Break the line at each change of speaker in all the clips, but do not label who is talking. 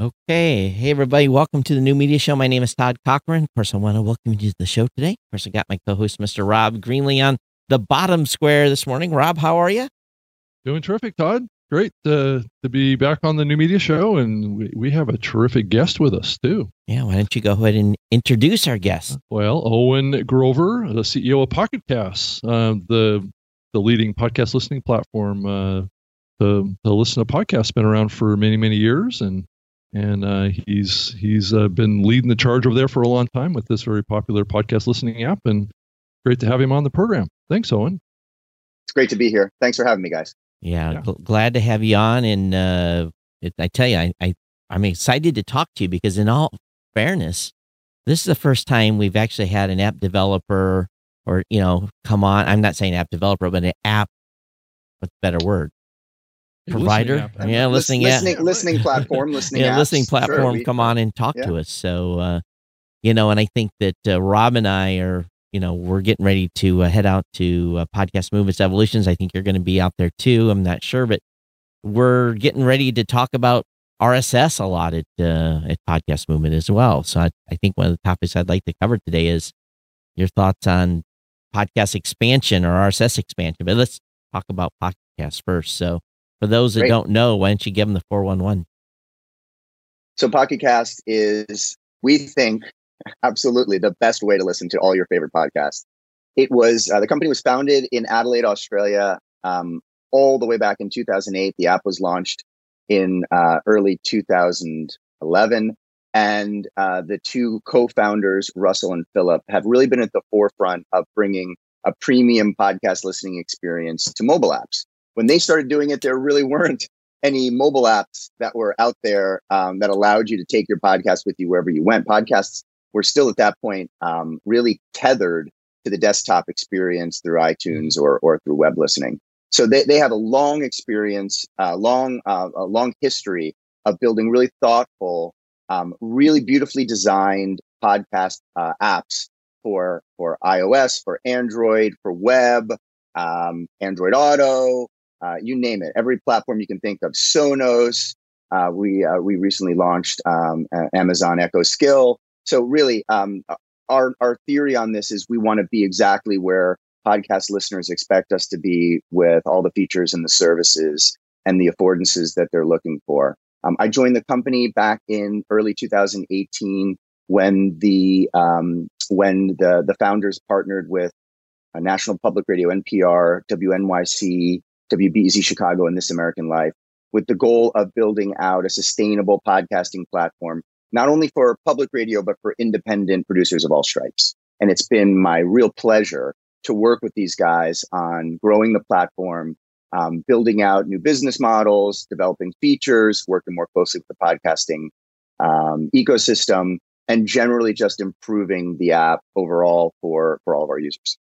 Okay. Hey, everybody. Welcome to the New Media Show. My name is Todd Cochrane. Of course, I want to welcome you to the show today. Of course, I got my co host, Mr. Rob Greenlee, on the bottom square this morning. Rob, how are you?
Doing terrific, Todd. Great to, to be back on the New Media Show. And we, we have a terrific guest with us, too.
Yeah. Why don't you go ahead and introduce our guest?
Well, Owen Grover, the CEO of Pocket Casts, uh, the, the leading podcast listening platform. Uh, to, to listen to podcasts been around for many, many years. And and uh, he's he's uh, been leading the charge over there for a long time with this very popular podcast listening app. And great to have him on the program. Thanks, Owen.
It's great to be here. Thanks for having me, guys.
Yeah, yeah. Gl- glad to have you on. And uh, it, I tell you, I, I I'm excited to talk to you because, in all fairness, this is the first time we've actually had an app developer or you know come on. I'm not saying app developer, but an app. What's a better word? Provider.
Listening
yeah, listening,
listening, listening platform, listening,
yeah,
apps.
listening platform.
Sure,
come on and talk
yeah.
to us. So, uh, you know, and I think that uh, Rob and I are, you know, we're getting ready to uh, head out to uh, Podcast Movements Evolutions. I think you're going to be out there too. I'm not sure, but we're getting ready to talk about RSS a lot at uh, at Podcast Movement as well. So I, I think one of the topics I'd like to cover today is your thoughts on podcast expansion or RSS expansion. But let's talk about podcasts first. So for those that
Great.
don't know, why don't you give them the 411?
So Pocket Cast is, we think, absolutely the best way to listen to all your favorite podcasts. It was uh, the company was founded in Adelaide, Australia, um, all the way back in 2008. The app was launched in uh, early 2011, and uh, the two co-founders, Russell and Philip, have really been at the forefront of bringing a premium podcast listening experience to mobile apps. When they started doing it, there really weren't any mobile apps that were out there um, that allowed you to take your podcast with you wherever you went. Podcasts were still at that point um, really tethered to the desktop experience through iTunes or, or through web listening. So they, they have a long experience, uh, long uh, a long history of building really thoughtful, um, really beautifully designed podcast uh, apps for for iOS, for Android, for web, um, Android Auto, uh, you name it. Every platform you can think of. Sonos. Uh, we uh, we recently launched um, Amazon Echo Skill. So really, um, our our theory on this is we want to be exactly where podcast listeners expect us to be with all the features and the services and the affordances that they're looking for. Um, I joined the company back in early 2018 when the um, when the the founders partnered with uh, National Public Radio, NPR, WNYC, WBEZ Chicago, and This American Life, with the goal of building out a sustainable podcasting platform, not only for public radio, but for independent producers of all stripes. And it's been my real pleasure to work with these guys on growing the platform, um, building out new business models, developing features, working more closely with the podcasting um, ecosystem, and generally just improving the app overall for, for all of our users.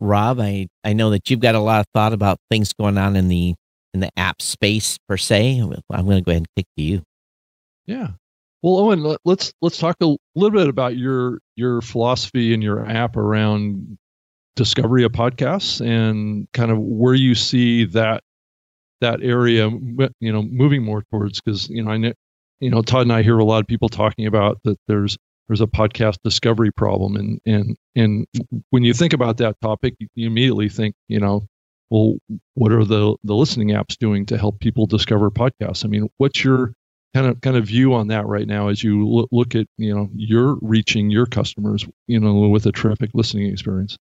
Rob, I, I know that you've got a lot of thought about things going on in the in the app space per se. I'm going to go ahead and kick to you.
Yeah. Well, Owen, let's let's talk a little bit about your your philosophy and your app around discovery of podcasts and kind of where you see that that area, you know, moving more towards because you know I know you know Todd and I hear a lot of people talking about that there's there's a podcast discovery problem. And and and when you think about that topic you immediately think you know well what are the the listening apps doing to help people discover podcasts? I mean what's your kind of kind of view on that right now as you look, look at you know you're reaching your customers you know with a terrific listening experience?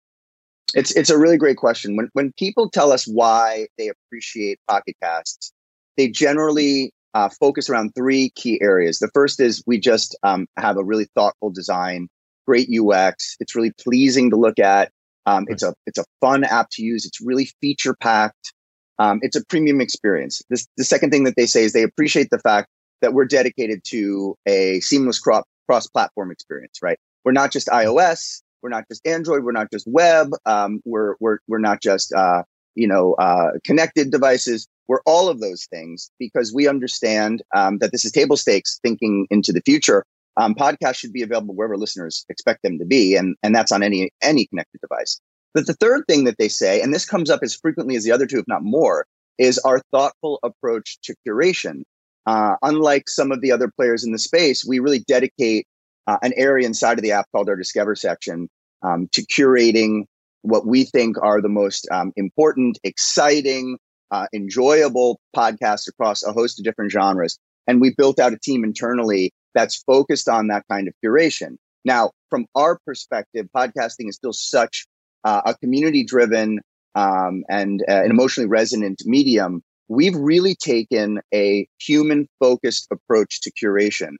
It's it's a really great question. When when people tell us why they appreciate pocket casts they generally uh, focus around three key areas. The first is we just um, have a really thoughtful design, great UX. It's really pleasing to look at. Um, it's a it's a fun app to use. It's really feature packed. Um, it's a premium experience. This, the second thing that they say is they appreciate the fact that we're dedicated to a seamless cross cross platform experience. Right? We're not just iOS. We're not just Android. We're not just web. Um, we're we're we're not just uh, you know uh, connected devices we're all of those things because we understand um, that this is table stakes thinking into the future. Um, podcasts should be available wherever listeners expect them to be, and and that's on any any connected device. But the third thing that they say, and this comes up as frequently as the other two, if not more, is our thoughtful approach to curation. uh, unlike some of the other players in the space, we really dedicate uh, an area inside of the app called our Discover section um, to curating what we think are the most um, important, exciting, uh, enjoyable podcasts across a host of different genres. And we built out a team internally that's focused on that kind of curation. Now, from our perspective, podcasting is still such uh, a community driven um, and uh, an emotionally resonant medium. We've really taken a human focused approach to curation.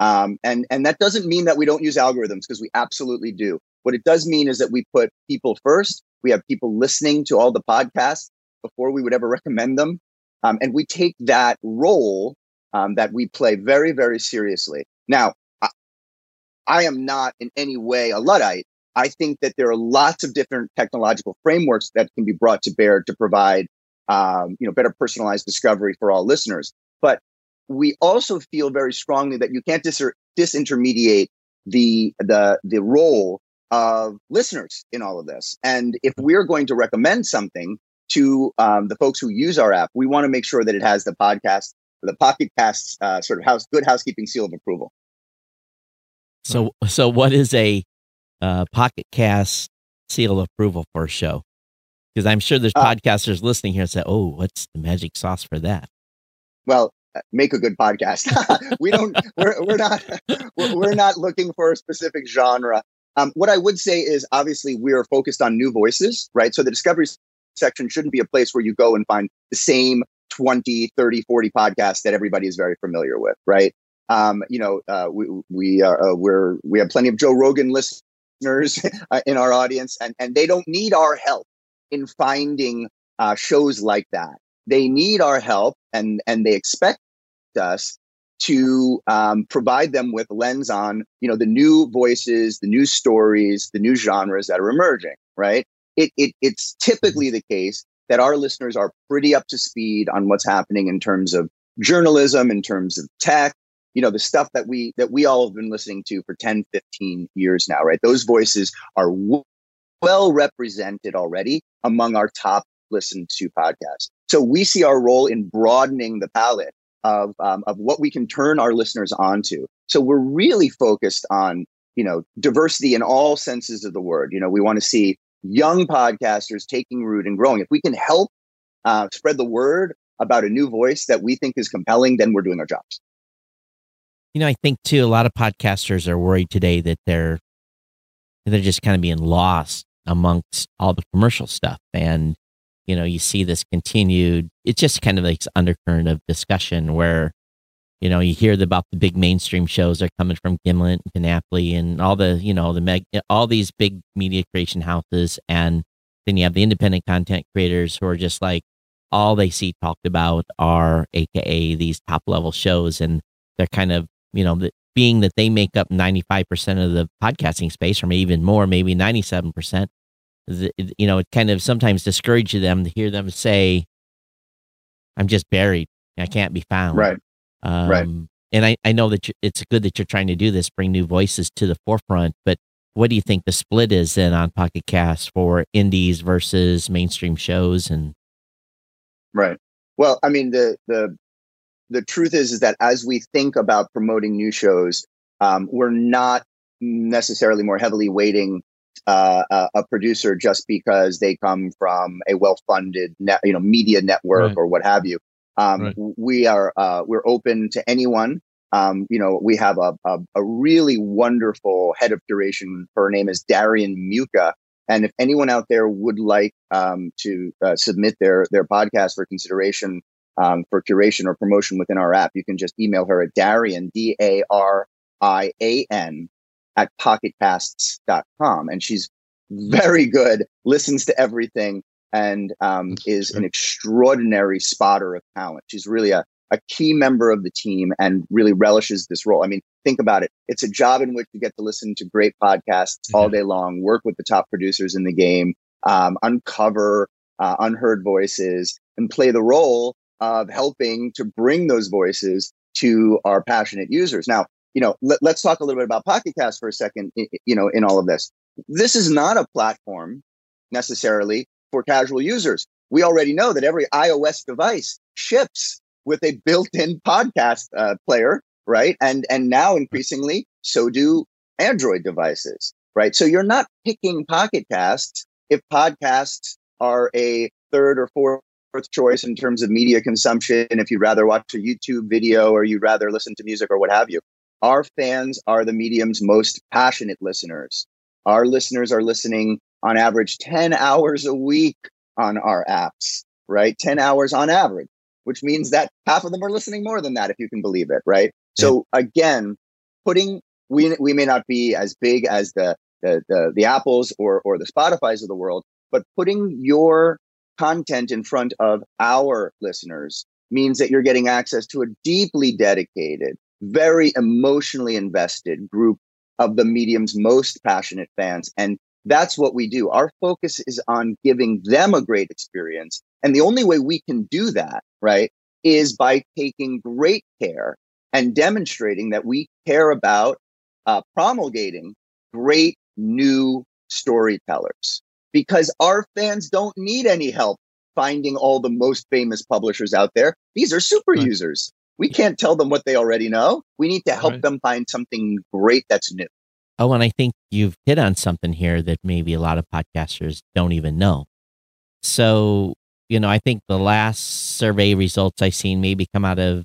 Um, and, and that doesn't mean that we don't use algorithms because we absolutely do. What it does mean is that we put people first. We have people listening to all the podcasts before we would ever recommend them. Um, and we take that role um, that we play very, very seriously. Now, I, I am not in any way a Luddite. I think that there are lots of different technological frameworks that can be brought to bear to provide, um, you know, better personalized discovery for all listeners. But we also feel very strongly that you can't dis- disintermediate the the the role of listeners in all of this. And if we're going to recommend something to um, the folks who use our app, we want to make sure that it has the podcast, the Pocket Casts uh, sort of house, good housekeeping seal of approval.
So, so what is a uh, Pocket Cast seal of approval for a show? Because I'm sure there's uh, podcasters listening here say, "Oh, what's the magic sauce for that?"
Well, uh, make a good podcast. we don't. We're, we're not. We're not looking for a specific genre. Um, what I would say is obviously we are focused on new voices, right? So the discovery section shouldn't be a place where you go and find the same 20, 30, 40 podcasts that everybody is very familiar with, right? Um, you know, uh, we, we are, uh, we're, we have plenty of Joe Rogan listeners uh, in our audience and, and they don't need our help in finding uh, shows like that. They need our help and, and they expect us to um, provide them with lens on you know the new voices the new stories the new genres that are emerging right it, it it's typically the case that our listeners are pretty up to speed on what's happening in terms of journalism in terms of tech you know the stuff that we that we all have been listening to for 10 15 years now right those voices are w- well represented already among our top listened to podcasts so we see our role in broadening the palette of um, of what we can turn our listeners onto. So we're really focused on you know diversity in all senses of the word. You know, we want to see young podcasters taking root and growing. If we can help uh, spread the word about a new voice that we think is compelling, then we're doing our jobs.
You know, I think too, a lot of podcasters are worried today that they're they're just kind of being lost amongst all the commercial stuff and you know, you see this continued, it's just kind of like undercurrent of discussion where, you know, you hear about the big mainstream shows are coming from Gimlet and Panoply and all the, you know, the meg, all these big media creation houses. And then you have the independent content creators who are just like, all they see talked about are AKA these top level shows. And they're kind of, you know, the, being that they make up 95% of the podcasting space or maybe even more, maybe 97%, you know, it kind of sometimes discourages them to hear them say, I'm just buried. I can't be found.
Right. Um, right.
And I, I know that it's good that you're trying to do this, bring new voices to the forefront. But what do you think the split is then on Pocket Cast for indies versus mainstream shows? And
right. Well, I mean the the the truth is is that as we think about promoting new shows, um, we're not necessarily more heavily weighting uh, a, a, producer just because they come from a well-funded, net, you know, media network right. or what have you. Um, right. We are uh, we're open to anyone. Um, you know, we have a, a, a really wonderful head of curation. Her name is Darian Muka, and if anyone out there would like um, to uh, submit their their podcast for consideration um, for curation or promotion within our app, you can just email her at Darian D A R I A N at pocketcasts.com. And she's very good, listens to everything, and um, is an extraordinary spotter of talent. She's really a, a key member of the team and really relishes this role. I mean, think about it. It's a job in which you get to listen to great podcasts mm-hmm. all day long, work with the top producers in the game, um, uncover uh, unheard voices, and play the role of helping to bring those voices to our passionate users. Now, you know, let, us talk a little bit about Pocket Cast for a second, you know, in all of this. This is not a platform necessarily for casual users. We already know that every iOS device ships with a built-in podcast uh, player, right? And and now increasingly, so do Android devices, right? So you're not picking Pocket Casts if podcasts are a third or fourth choice in terms of media consumption. If you'd rather watch a YouTube video or you'd rather listen to music or what have you, our fans are the medium's most passionate listeners. Our listeners are listening on average 10 hours a week on our apps, right? 10 hours on average, which means that half of them are listening more than that, if you can believe it, right? So again, putting we we may not be as big as the the the, the Apples or or the Spotify's of the world, but putting your content in front of our listeners means that you're getting access to a deeply dedicated, very emotionally invested group of the medium's most passionate fans. And that's what we do. Our focus is on giving them a great experience. And the only way we can do that, right, is by taking great care and demonstrating that we care about uh, promulgating great new storytellers because our fans don't need any help finding all the most famous publishers out there. These are super right. users. We can't tell them what they already know. We need to help right. them find something great that's new.
Oh, and I think you've hit on something here that maybe a lot of podcasters don't even know. So, you know, I think the last survey results I've seen maybe come out of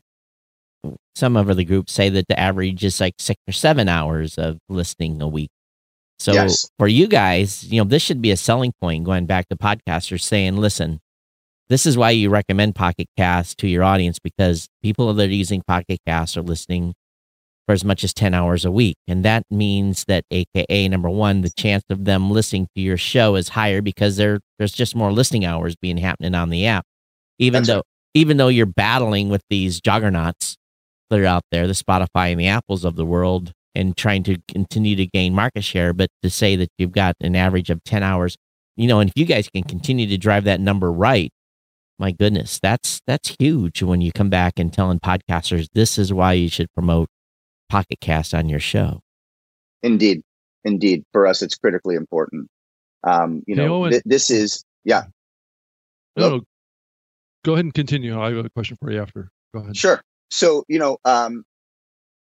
some of the groups say that the average is like six or seven hours of listening a week. So yes. for you guys, you know, this should be a selling point going back to podcasters saying, listen, this is why you recommend Pocket Cast to your audience because people that are using Pocket Cast are listening for as much as 10 hours a week. And that means that, AKA, number one, the chance of them listening to your show is higher because there, there's just more listening hours being happening on the app. Even That's though, right. even though you're battling with these juggernauts that are out there, the Spotify and the Apples of the world, and trying to continue to gain market share. But to say that you've got an average of 10 hours, you know, and if you guys can continue to drive that number right, my goodness, that's that's huge when you come back and telling podcasters this is why you should promote Pocket Cast on your show.
Indeed, indeed, for us, it's critically important. Um, you know, th- this is yeah.
No, no, go ahead and continue. I have a question for you after. Go ahead.
Sure. So you know, um,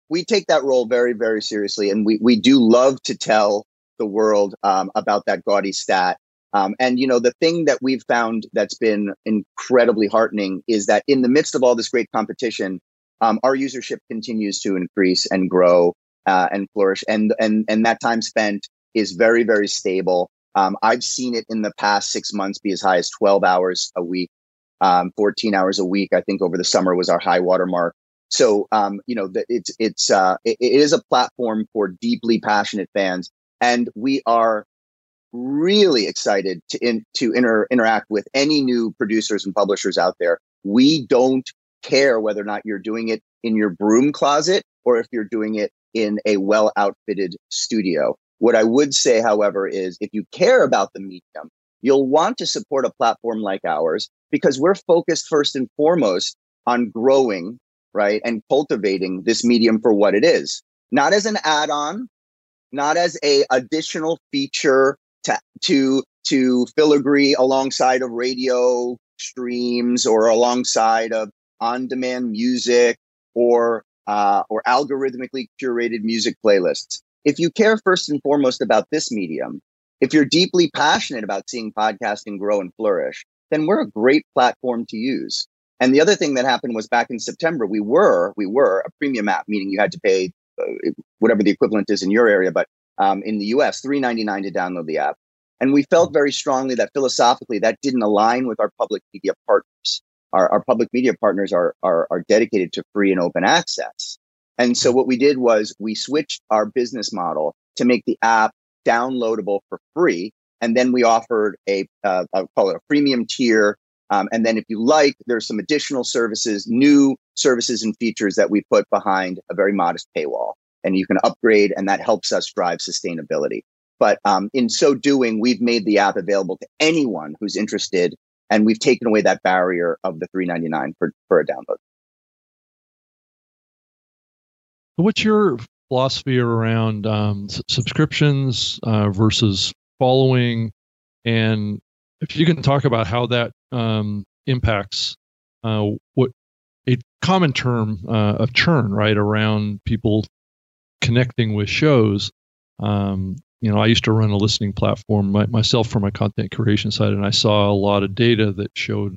we take that role very, very seriously, and we we do love to tell the world um, about that gaudy stat um, and you know, the thing that we've found that's been incredibly heartening is that in the midst of all this great competition, um, our usership continues to increase and grow uh, and flourish, and and and that time spent is very very stable. Um, I've seen it in the past six months be as high as 12 hours a week, um, 14 hours a week. I think over the summer was our high water mark. So um, you know, the, it's it's uh, it, it is a platform for deeply passionate fans, and we are really excited to in, to inter, interact with any new producers and publishers out there. We don't care whether or not you're doing it in your broom closet or if you're doing it in a well outfitted studio. What I would say, however, is if you care about the medium, you'll want to support a platform like ours because we're focused first and foremost on growing, right, and cultivating this medium for what it is, not as an add-on, not as a additional feature to to to filigree alongside of radio streams or alongside of on-demand music or uh, or algorithmically curated music playlists. If you care first and foremost about this medium, if you're deeply passionate about seeing podcasting grow and flourish, then we're a great platform to use. And the other thing that happened was back in September, we were we were a premium app, meaning you had to pay uh, whatever the equivalent is in your area, but um, in the US, $3.99 to download the app. And we felt very strongly that philosophically that didn't align with our public media partners. Our, our public media partners are, are, are dedicated to free and open access. And so what we did was we switched our business model to make the app downloadable for free. And then we offered a, uh, I'll call it a premium tier. Um, and then if you like, there's some additional services, new services and features that we put behind a very modest paywall and you can upgrade and that helps us drive sustainability. But um, in so doing, we've made the app available to anyone who's interested, and we've taken away that barrier of the 3.99 for for a download.
What's your philosophy around um, subscriptions uh, versus following, and if you can talk about how that um, impacts uh, what a common term uh, of churn, right, around people connecting with shows. Um, you know, I used to run a listening platform my, myself for my content creation side, and I saw a lot of data that showed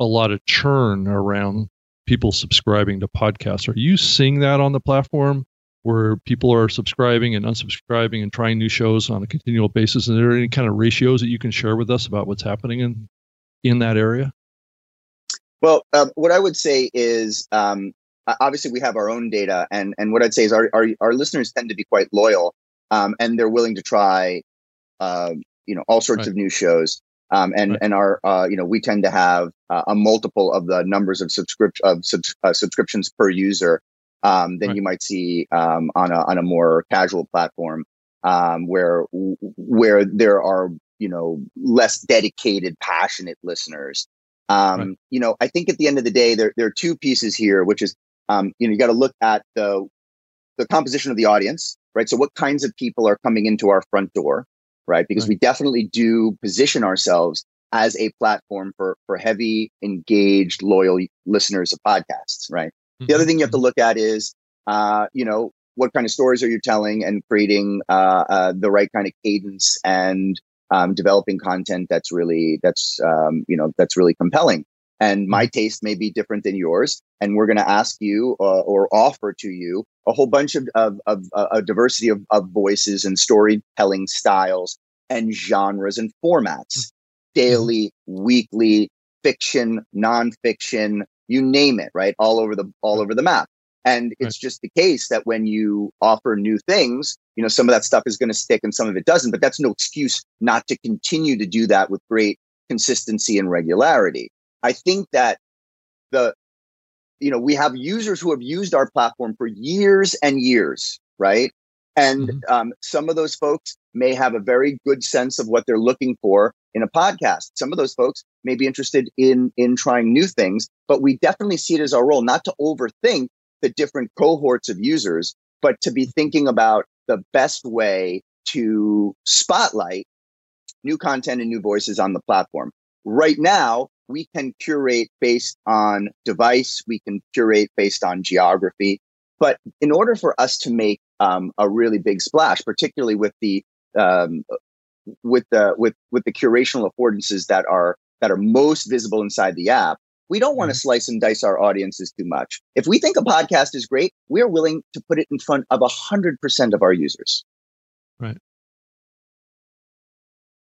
a lot of churn around people subscribing to podcasts. Are you seeing that on the platform where people are subscribing and unsubscribing and trying new shows on a continual basis? Are there any kind of ratios that you can share with us about what's happening in in that area?
Well, um, what I would say is um, obviously we have our own data, and and what I'd say is our our, our listeners tend to be quite loyal, um, and they're willing to try, uh, you know, all sorts right. of new shows. Um, and right. and our uh, you know we tend to have uh, a multiple of the numbers of subscript of uh, subscriptions per user um, than right. you might see um, on a on a more casual platform um, where where there are you know less dedicated passionate listeners um, right. you know i think at the end of the day there, there are two pieces here which is um, you know you got to look at the the composition of the audience right so what kinds of people are coming into our front door right because right. we definitely do position ourselves as a platform for for heavy engaged loyal listeners of podcasts right mm-hmm. the other thing you have to mm-hmm. look at is uh, you know what kind of stories are you telling and creating uh, uh, the right kind of cadence and um, developing content that's really that's um, you know that's really compelling and my mm-hmm. taste may be different than yours and we're going to ask you uh, or offer to you a whole bunch of, of, of uh, a diversity of, of voices and storytelling styles and genres and formats mm-hmm. daily weekly fiction nonfiction you name it right all over the all over the map and it's right. just the case that when you offer new things, you know, some of that stuff is going to stick and some of it doesn't, but that's no excuse not to continue to do that with great consistency and regularity. I think that the, you know, we have users who have used our platform for years and years, right? And mm-hmm. um, some of those folks may have a very good sense of what they're looking for in a podcast. Some of those folks may be interested in in trying new things, but we definitely see it as our role not to overthink the different cohorts of users, but to be thinking about the best way to spotlight new content and new voices on the platform. Right now, we can curate based on device, we can curate based on geography. But in order for us to make um, a really big splash, particularly with the um, with the with with the curational affordances that are that are most visible inside the app, we don't want to mm-hmm. slice and dice our audiences too much. If we think a podcast is great, we're willing to put it in front of 100% of our users.
Right.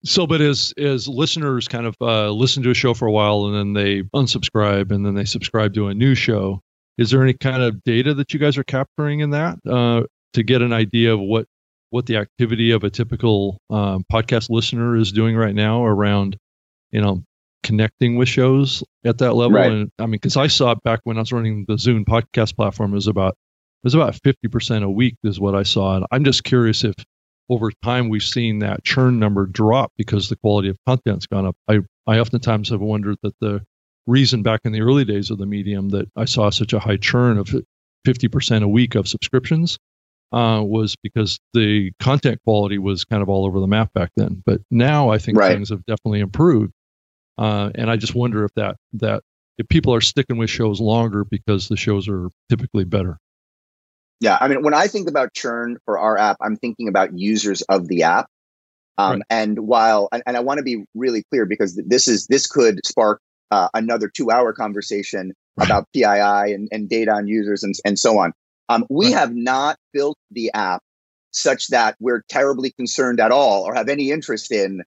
So, but as as listeners kind of uh, listen to a show for a while and then they unsubscribe and then they subscribe to a new show, is there any kind of data that you guys are capturing in that uh, to get an idea of what what the activity of a typical um, podcast listener is doing right now around, you know, connecting with shows at that level. Right. And I mean, because I saw it back when I was running the Zune podcast platform, it was about it was about fifty percent a week is what I saw. And I'm just curious if over time we've seen that churn number drop because the quality of content's gone up. I I oftentimes have wondered that the reason back in the early days of the medium that I saw such a high churn of 50% a week of subscriptions uh, was because the content quality was kind of all over the map back then. But now I think right. things have definitely improved. Uh, and I just wonder if that that if people are sticking with shows longer because the shows are typically better.
Yeah, I mean, when I think about churn for our app, I'm thinking about users of the app. Um, right. And while, and, and I want to be really clear because this is this could spark uh, another two-hour conversation right. about PII and, and data on users and, and so on. Um, we right. have not built the app such that we're terribly concerned at all or have any interest in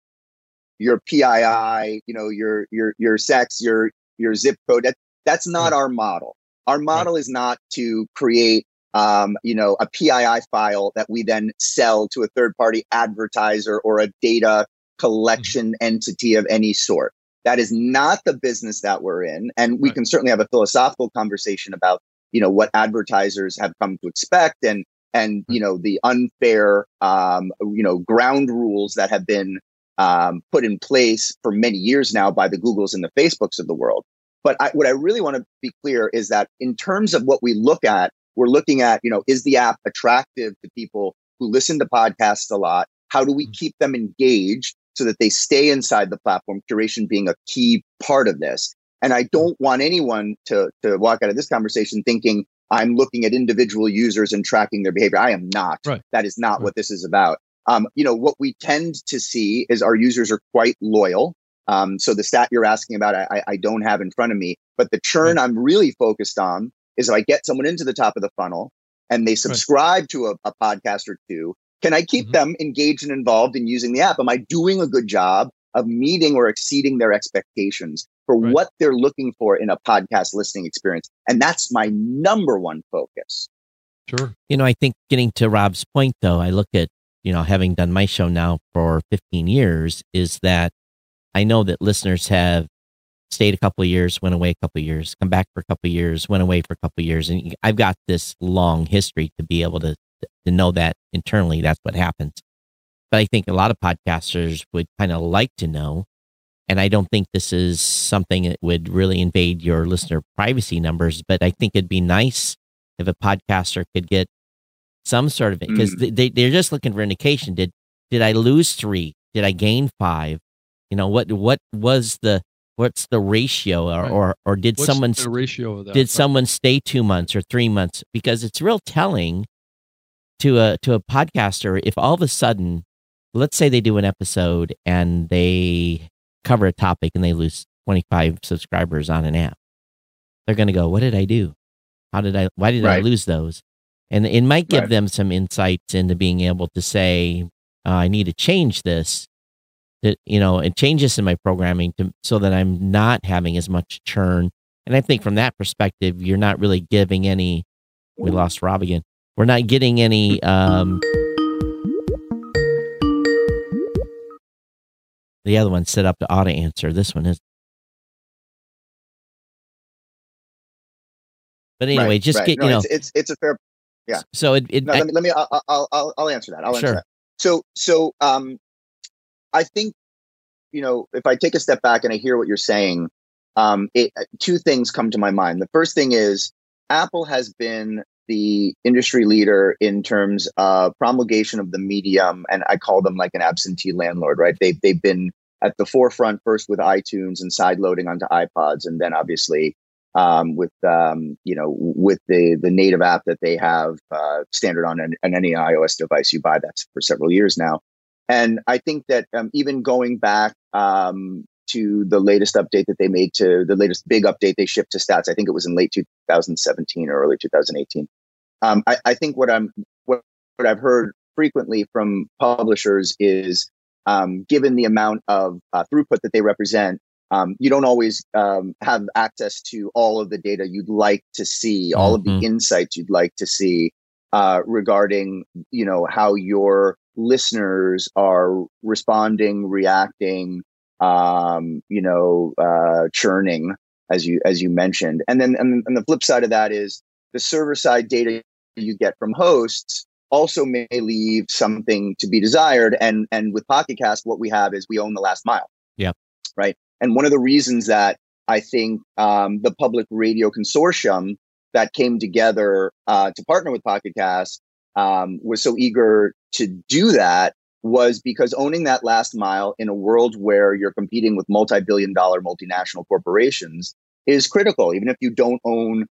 your PII, you know, your your your sex, your your zip code. That, that's not our model. Our model is not to create um, you know, a PII file that we then sell to a third party advertiser or a data collection mm-hmm. entity of any sort. That is not the business that we're in. And we right. can certainly have a philosophical conversation about, you know, what advertisers have come to expect and, and, you know, the unfair, um, you know, ground rules that have been um, put in place for many years now by the Googles and the Facebooks of the world. But I, what I really want to be clear is that in terms of what we look at, we're looking at, you know, is the app attractive to people who listen to podcasts a lot? How do we mm-hmm. keep them engaged so that they stay inside the platform? Curation being a key part of this. And I don't want anyone to to walk out of this conversation thinking I'm looking at individual users and tracking their behavior. I am not.
Right.
That is not
right.
what this is about. Um, you know, what we tend to see is our users are quite loyal. Um, so the stat you're asking about, I, I don't have in front of me, but the churn right. I'm really focused on is if I get someone into the top of the funnel and they subscribe to a, a, podcast or two, can I keep mm-hmm. them engaged and involved in using the app? Am I doing a good job of meeting or exceeding their expectations for right. what they're looking for in a podcast listening experience? And that's my number one focus.
Sure.
You know, I think getting to Rob's point, though, I look at, you know, having done my show now for 15 years, is that I know that listeners have stayed a couple of years, went away a couple of years, come back for a couple of years, went away for a couple of years. And I've got this long history to be able to, to know that internally that's what happens. But I think a lot of podcasters would kind of like to know. And I don't think this is something that would really invade your listener privacy numbers, but I think it'd be nice if a podcaster could get some sort of it because mm. they, they're just looking for indication. Did, did I lose three? Did I gain five? You know, what, what was the, what's the ratio or, right. or, or did
what's
someone,
the ratio of that?
did someone stay two months or three months? Because it's real telling to a, to a podcaster if all of a sudden let's say they do an episode and they cover a topic and they lose 25 subscribers on an app. They're going to go, what did I do? How did I, why did right. I lose those? And it might give right. them some insights into being able to say, uh, I need to change this, that, you know, and change this in my programming to, so that I'm not having as much churn. And I think from that perspective, you're not really giving any, we lost Rob again. We're not getting any, um, The other one's set up to auto answer. This one is. But anyway,
right,
just
right.
get
no,
you know.
It's, it's, it's a fair. Yeah.
So it. it
no,
I,
let me let me. I'll, I'll I'll answer that. I'll
sure.
answer that. So so um, I think you know if I take a step back and I hear what you're saying, um, it two things come to my mind. The first thing is Apple has been the industry leader in terms of promulgation of the medium, and I call them like an absentee landlord, right? They've they've been at the forefront first with iTunes and side loading onto iPods, and then obviously um, with um, you know with the the native app that they have uh, standard on an, on any iOS device you buy. That's for several years now, and I think that um, even going back um, to the latest update that they made to the latest big update they shipped to stats. I think it was in late 2017 or early 2018. Um, I, I, think what I'm what, what I've heard frequently from publishers is um, given the amount of uh, throughput that they represent, um, you don't always um, have access to all of the data you'd like to see, all of the mm-hmm. insights you'd like to see uh, regarding, you know, how your listeners are responding, reacting, um, you know, uh, churning, as you as you mentioned. And then and, and the flip side of that is the server side data you get from hosts also may leave something to be desired. And and with Pocket Cast, what we have is we own the last mile.
Yeah.
Right. And one of the reasons that I think um, the Public Radio Consortium that came together uh, to partner with Pocket Cast um, was so eager to do that was because owning that last mile in a world where you're competing with multi-billion dollar multinational corporations is critical even if you don't own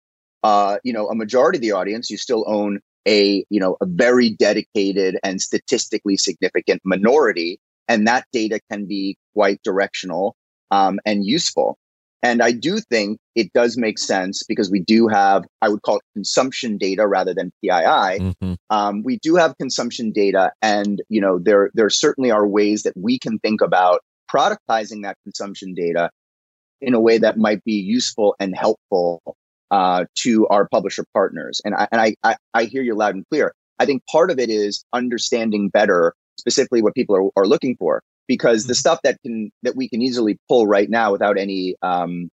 uh, you know, a majority of the audience, you still own a, you know, a very dedicated and statistically significant minority. And that data can be quite directional um, and useful. And I do think it does make sense because we do have, I would call it consumption data rather than PII. Mm-hmm. Um, we do have consumption data, and you know there there certainly are ways that we can think about productizing that consumption data in a way that might be useful and helpful uh, to our publisher partners. And I, and I, I, I hear you loud and clear. I think part of it is understanding better specifically what people are, are looking for because the mm-hmm. stuff that can that we can easily pull right now without any um,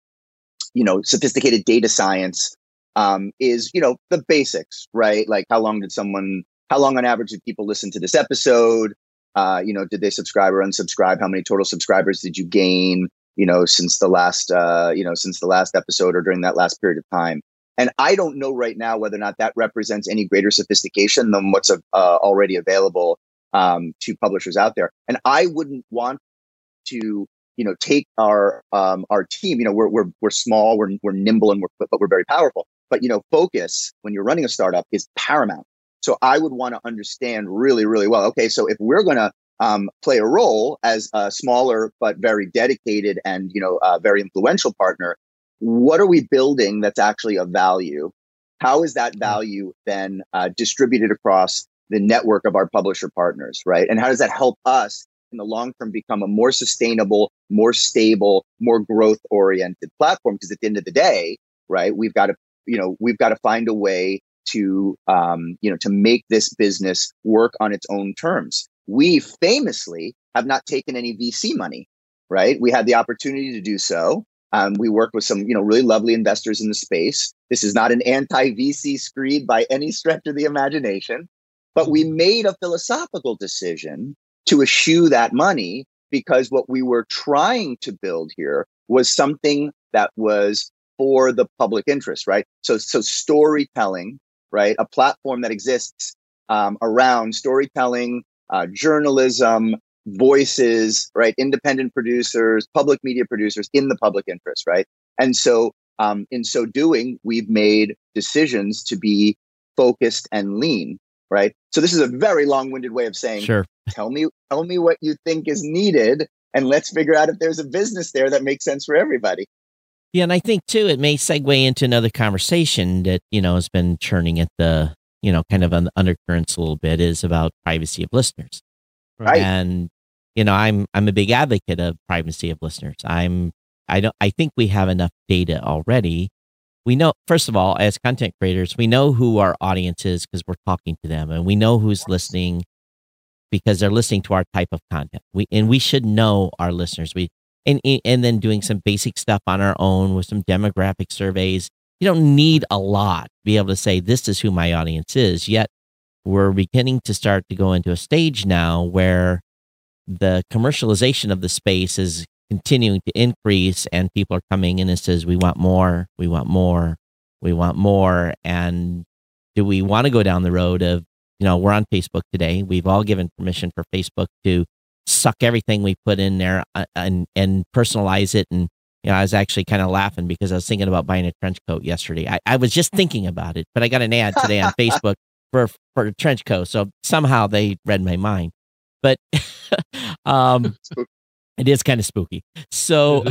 you know sophisticated data science um, is you know the basics right like how long did someone how long on average did people listen to this episode uh, you know did they subscribe or unsubscribe how many total subscribers did you gain you know, since the last, uh, you know, since the last episode or during that last period of time. And I don't know right now whether or not that represents any greater sophistication than what's uh, already available um, to publishers out there. And I wouldn't want to you know take our um, our team. You know, we're we're we're small, we're we're nimble, and we're but we're very powerful. But you know, focus when you're running a startup is paramount. So I would want to understand really, really well. Okay, so if we're going to um, play a role as a smaller but very dedicated and you know uh, very influential partner, what are we building that's actually of value? How is that value then uh, distributed across the network of our publisher partners, right? And how does that help us in the long term become a more sustainable, more stable, more growth oriented platform? Because at the end of the day, right, we've got to, you know, we've got to find a way to, um, you know, to make this business work on its own terms. We famously have not taken any VC money, right? We had the opportunity to do so. Um, we work with some, you know, really lovely investors in the space. This is not an anti-VC screed by any stretch of the imagination, but we made a philosophical decision to eschew that money because what we were trying to build here was something that was for the public interest, right? So, so storytelling, right? A platform that exists um, around storytelling, uh, journalism, voices, right? Independent producers, public media producers in the public interest, right? And so, um, in so doing, we've made decisions to be focused and lean, right? So this is a very long-winded way of saying,
sure.
tell me, tell me what you think is needed, and let's figure out if there's a business there that makes sense for everybody.
Yeah, and I think too, it may segue into another conversation that you know has been churning at the you know kind of on the undercurrents a little bit is about privacy of listeners,
right?
And you know, I'm I'm a big advocate of privacy of listeners. I'm I don't I think we have enough data already. We know first of all, as content creators, we know who our audience is because we're talking to them, and we know who's listening because they're listening to our type of content. We and we should know our listeners. We and and then doing some basic stuff on our own with some demographic surveys. You don't need a lot to be able to say this is who my audience is. Yet we're beginning to start to go into a stage now where the commercialization of the space is continuing to increase and people are coming in and says we want more we want more we want more. And do we want to go down the road of you know we're on facebook today. We've all given permission for facebook to suck everything we put in there uh, and and personalize it. And you know i was actually kind of laughing because i was thinking about buying a trench coat yesterday. I, I was just thinking about it but i got an ad today on facebook for for a trench coat. So somehow they read my mind. But um, it is kind of spooky. So,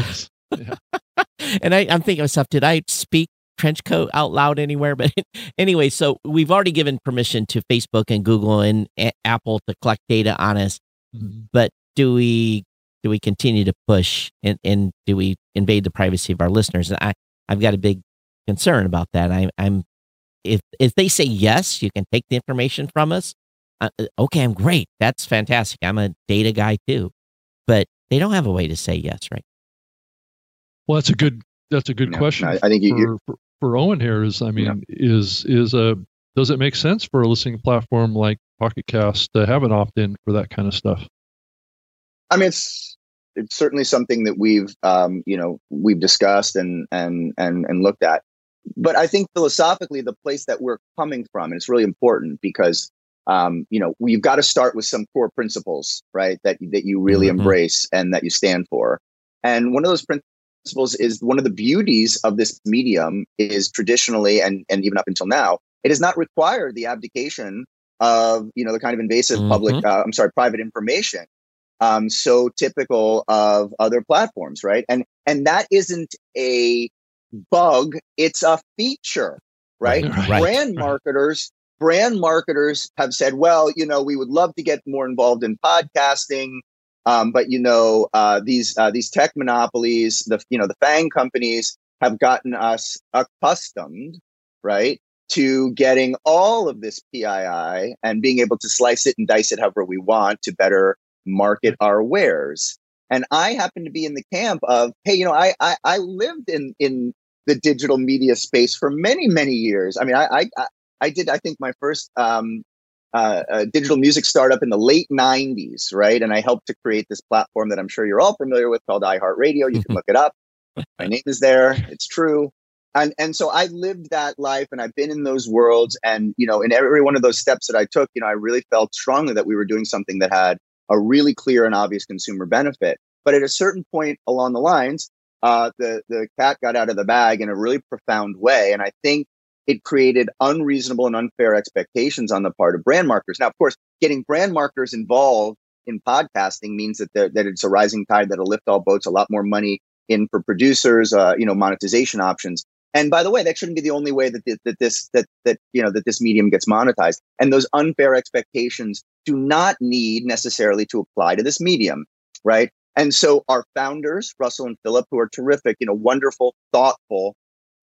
yeah. and I, I'm thinking of myself, did I speak trench coat out loud anywhere? But anyway, so we've already given permission to Facebook and Google and a- Apple to collect data on us. Mm-hmm. But do we do we continue to push and, and do we invade the privacy of our listeners? And I I've got a big concern about that. I, I'm if if they say yes, you can take the information from us uh, uh, okay, I'm great. That's fantastic. I'm a data guy too, but they don't have a way to say yes, right?
Well, that's a good that's a good
no,
question.
I, I think
for,
you,
for, for, Owen here is I mean yeah. is is a does it make sense for a listening platform like Pocket Cast to have an opt in for that kind of stuff?
I mean, it's it's certainly something that we've um, you know we've discussed and and and and looked at. But I think philosophically, the place that we're coming from, and it's really important because um, you know, you've got to start with some core principles, right? That that you really mm-hmm. embrace and that you stand for. And one of those principles is one of the beauties of this medium is traditionally and and even up until now, it has not required the abdication of you know the kind of invasive mm-hmm. public, uh, I'm sorry, private information. Um, so typical of other platforms, right? And and that isn't a bug; it's a feature, right? right. Brand marketers brand marketers have said, well, you know, we would love to get more involved in podcasting. Um, but you know, uh, these uh, these tech monopolies, the you know the FANG companies have gotten us accustomed, right, to getting all of this PII and being able to slice it and dice it however we want to better market our wares. And I happen to be in the camp of, hey, you know, I I, I lived in in the digital media space for many many years. I mean, I I I did, I think, my first um, uh, uh, digital music startup in the late 90s, right? And I helped to create this platform that I'm sure you're all familiar with called iHeartRadio. You can look it up. My name is there. It's true. And, and so I lived that life and I've been in those worlds. And, you know, in every one of those steps that I took, you know, I really felt strongly that we were doing something that had a really clear and obvious consumer benefit. But at a certain point along the lines, uh, the the cat got out of the bag in a really profound way, and I think it created unreasonable and unfair expectations on the part of brand marketers. Now, of course, getting brand marketers involved in podcasting means that that it's a rising tide that'll lift all boats. A lot more money in for producers, uh, you know, monetization options. And by the way, that shouldn't be the only way that, th- that this that that you know that this medium gets monetized. And those unfair expectations do not need necessarily to apply to this medium, right? And so our founders, Russell and Philip, who are terrific, you know, wonderful, thoughtful,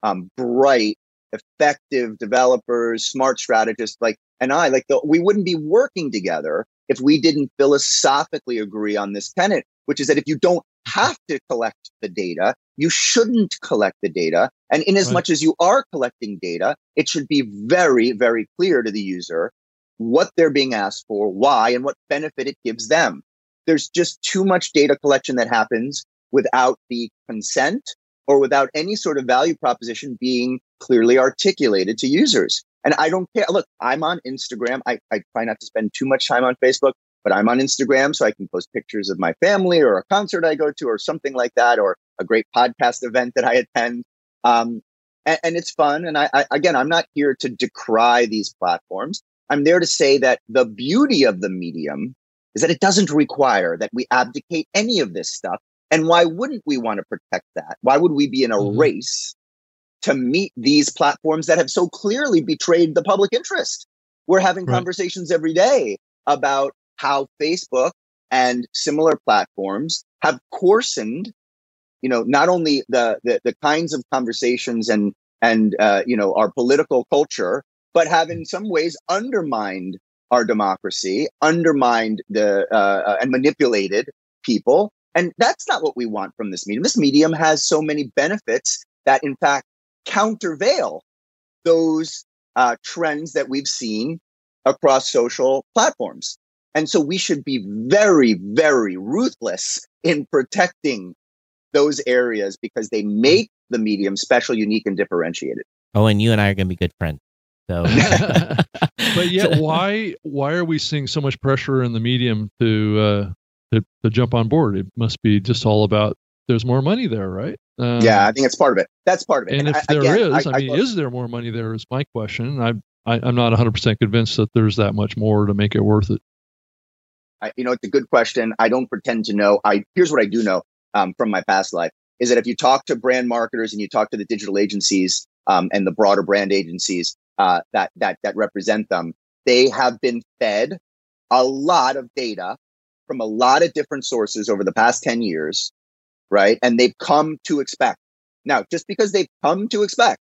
um, bright, effective developers, smart strategists, like and I, like the, we wouldn't be working together if we didn't philosophically agree on this tenet, which is that if you don't have to collect the data, you shouldn't collect the data. And in as right. much as you are collecting data, it should be very, very clear to the user what they're being asked for, why, and what benefit it gives them. There's just too much data collection that happens without the consent or without any sort of value proposition being clearly articulated to users. And I don't care. Look, I'm on Instagram. I, I try not to spend too much time on Facebook, but I'm on Instagram so I can post pictures of my family or a concert I go to or something like that, or a great podcast event that I attend. Um, and, and, it's fun. And I, I, again, I'm not here to decry these platforms. I'm there to say that the beauty of the medium is that it doesn't require that we abdicate any of this stuff. And why wouldn't we want to protect that? Why would we be in a mm-hmm. race to meet these platforms that have so clearly betrayed the public interest? We're having right. conversations every day about how Facebook and similar platforms have coarsened, you know, not only the the, the kinds of conversations and and uh, you know our political culture, but have in some ways undermined our democracy, undermined the uh, uh, and manipulated people. And that's not what we want from this medium. This medium has so many benefits that, in fact, countervail those uh, trends that we've seen across social platforms. And so we should be very, very ruthless in protecting those areas because they make the medium special, unique, and differentiated.
Oh, and you and I are going to be good friends. So,
but yet, why why are we seeing so much pressure in the medium to uh, to, to jump on board? It must be just all about there's more money there, right?
Um, yeah, I think it's part of it. That's part of it.
And, and if I, there again, is, I, I, mean, is there more money there? Is my question. I, I I'm not 100 percent convinced that there's that much more to make it worth it.
I, you know, it's a good question. I don't pretend to know. I here's what I do know um, from my past life is that if you talk to brand marketers and you talk to the digital agencies um, and the broader brand agencies uh, that that that represent them, they have been fed a lot of data from a lot of different sources over the past 10 years, right? And they've come to expect. Now, just because they've come to expect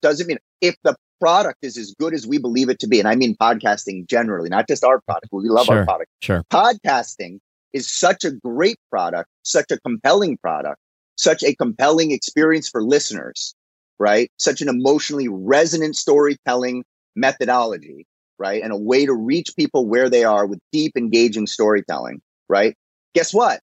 doesn't mean if the product is as good as we believe it to be, and I mean podcasting generally, not just our product. We love
sure,
our product.
Sure.
Podcasting is such a great product, such a compelling product, such a compelling experience for listeners, right? Such an emotionally resonant storytelling methodology, right? And a way to reach people where they are with deep, engaging storytelling, right? Guess what?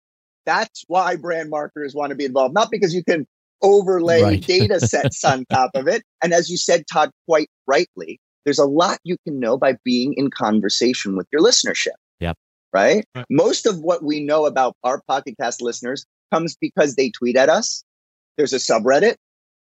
That's why brand marketers want to be involved, not because you can overlay right. data sets on top of it. And as you said, Todd, quite rightly, there's a lot you can know by being in conversation with your listenership.
Yep.
Right? right. Most of what we know about our Pocket Cast listeners comes because they tweet at us. There's a subreddit.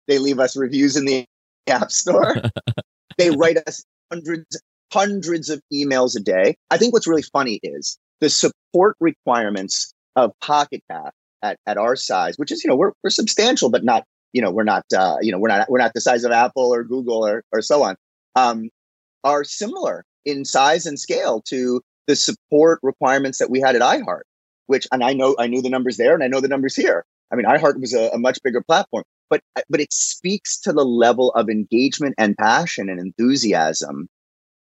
They leave us reviews in the App Store. they write us hundreds, hundreds of emails a day. I think what's really funny is the support requirements of Pocket Cast at, at our size, which is, you know, we're, we're substantial, but not, you know, we're not, uh, you know, we're not, we're not the size of Apple or Google or, or so on, um, are similar in size and scale to the support requirements that we had at iHeart, which, and I know, I knew the numbers there and I know the numbers here. I mean, iHeart was a, a much bigger platform, but, but it speaks to the level of engagement and passion and enthusiasm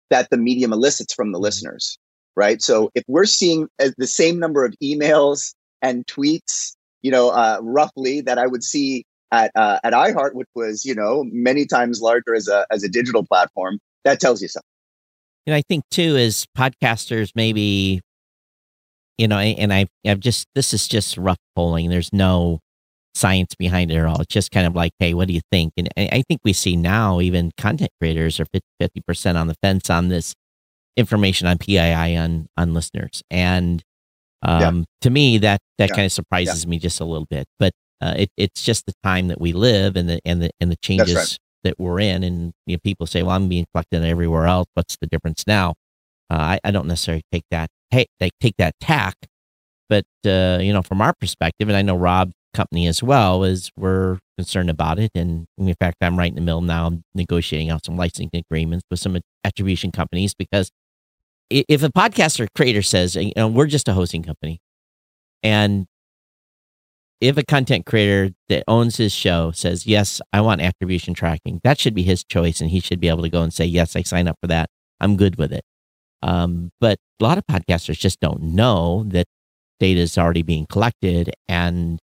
that the medium elicits from the mm-hmm. listeners right? So if we're seeing uh, the same number of emails and tweets, you know, uh, roughly that I would see at uh, at iHeart, which was you know many times larger as a as a digital platform. That tells you something.
And I think too, as podcasters, maybe, you know, and I I've just this is just rough polling. There's no science behind it at all. It's just kind of like, hey, what do you think? And I think we see now even content creators are 50 percent on the fence on this information on PII on on listeners, and Um,
Yeah.
To me, that that
Yeah.
kind of surprises me just a little bit, but uh, it, it's just the time that we live and the and the and the changes
right.
that we're in. And you know, people say, "Well, I'm being collected everywhere else. What's the difference now?" Uh, I, I don't necessarily take that hey, they take that tack, but uh, you know, from our perspective, and I know Rob's company as well, is we're concerned about it. And in fact, I'm right in the middle now. I'm negotiating out some licensing agreements with some attribution companies because if a podcaster creator says, you know, we're just a hosting company, and if a content creator that owns his show says, yes, I want attribution tracking, that should be his choice. And he should be able to go and say, yes, I sign up for that. I'm good with it. Um, but a lot of podcasters just don't know that data is already being collected. And,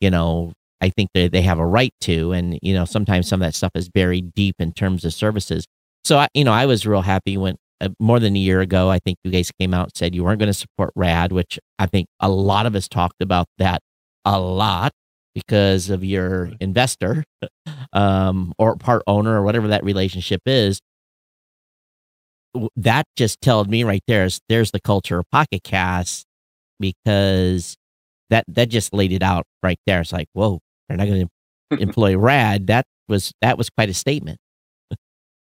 you know, I think that they have a right to. And, you know, sometimes some of that stuff is buried deep in terms of services. So, I, you know, I was real happy when uh, more than a year ago, I think you guys came out and said you weren't going to support RAD, which I think a lot of us talked about that a lot because of your investor um, or part owner or whatever that relationship is. That just told me right there is there's the culture of Pocket Cast because that that just laid it out right there. It's like, whoa, they're not going to employ RAD. That was that was quite a statement.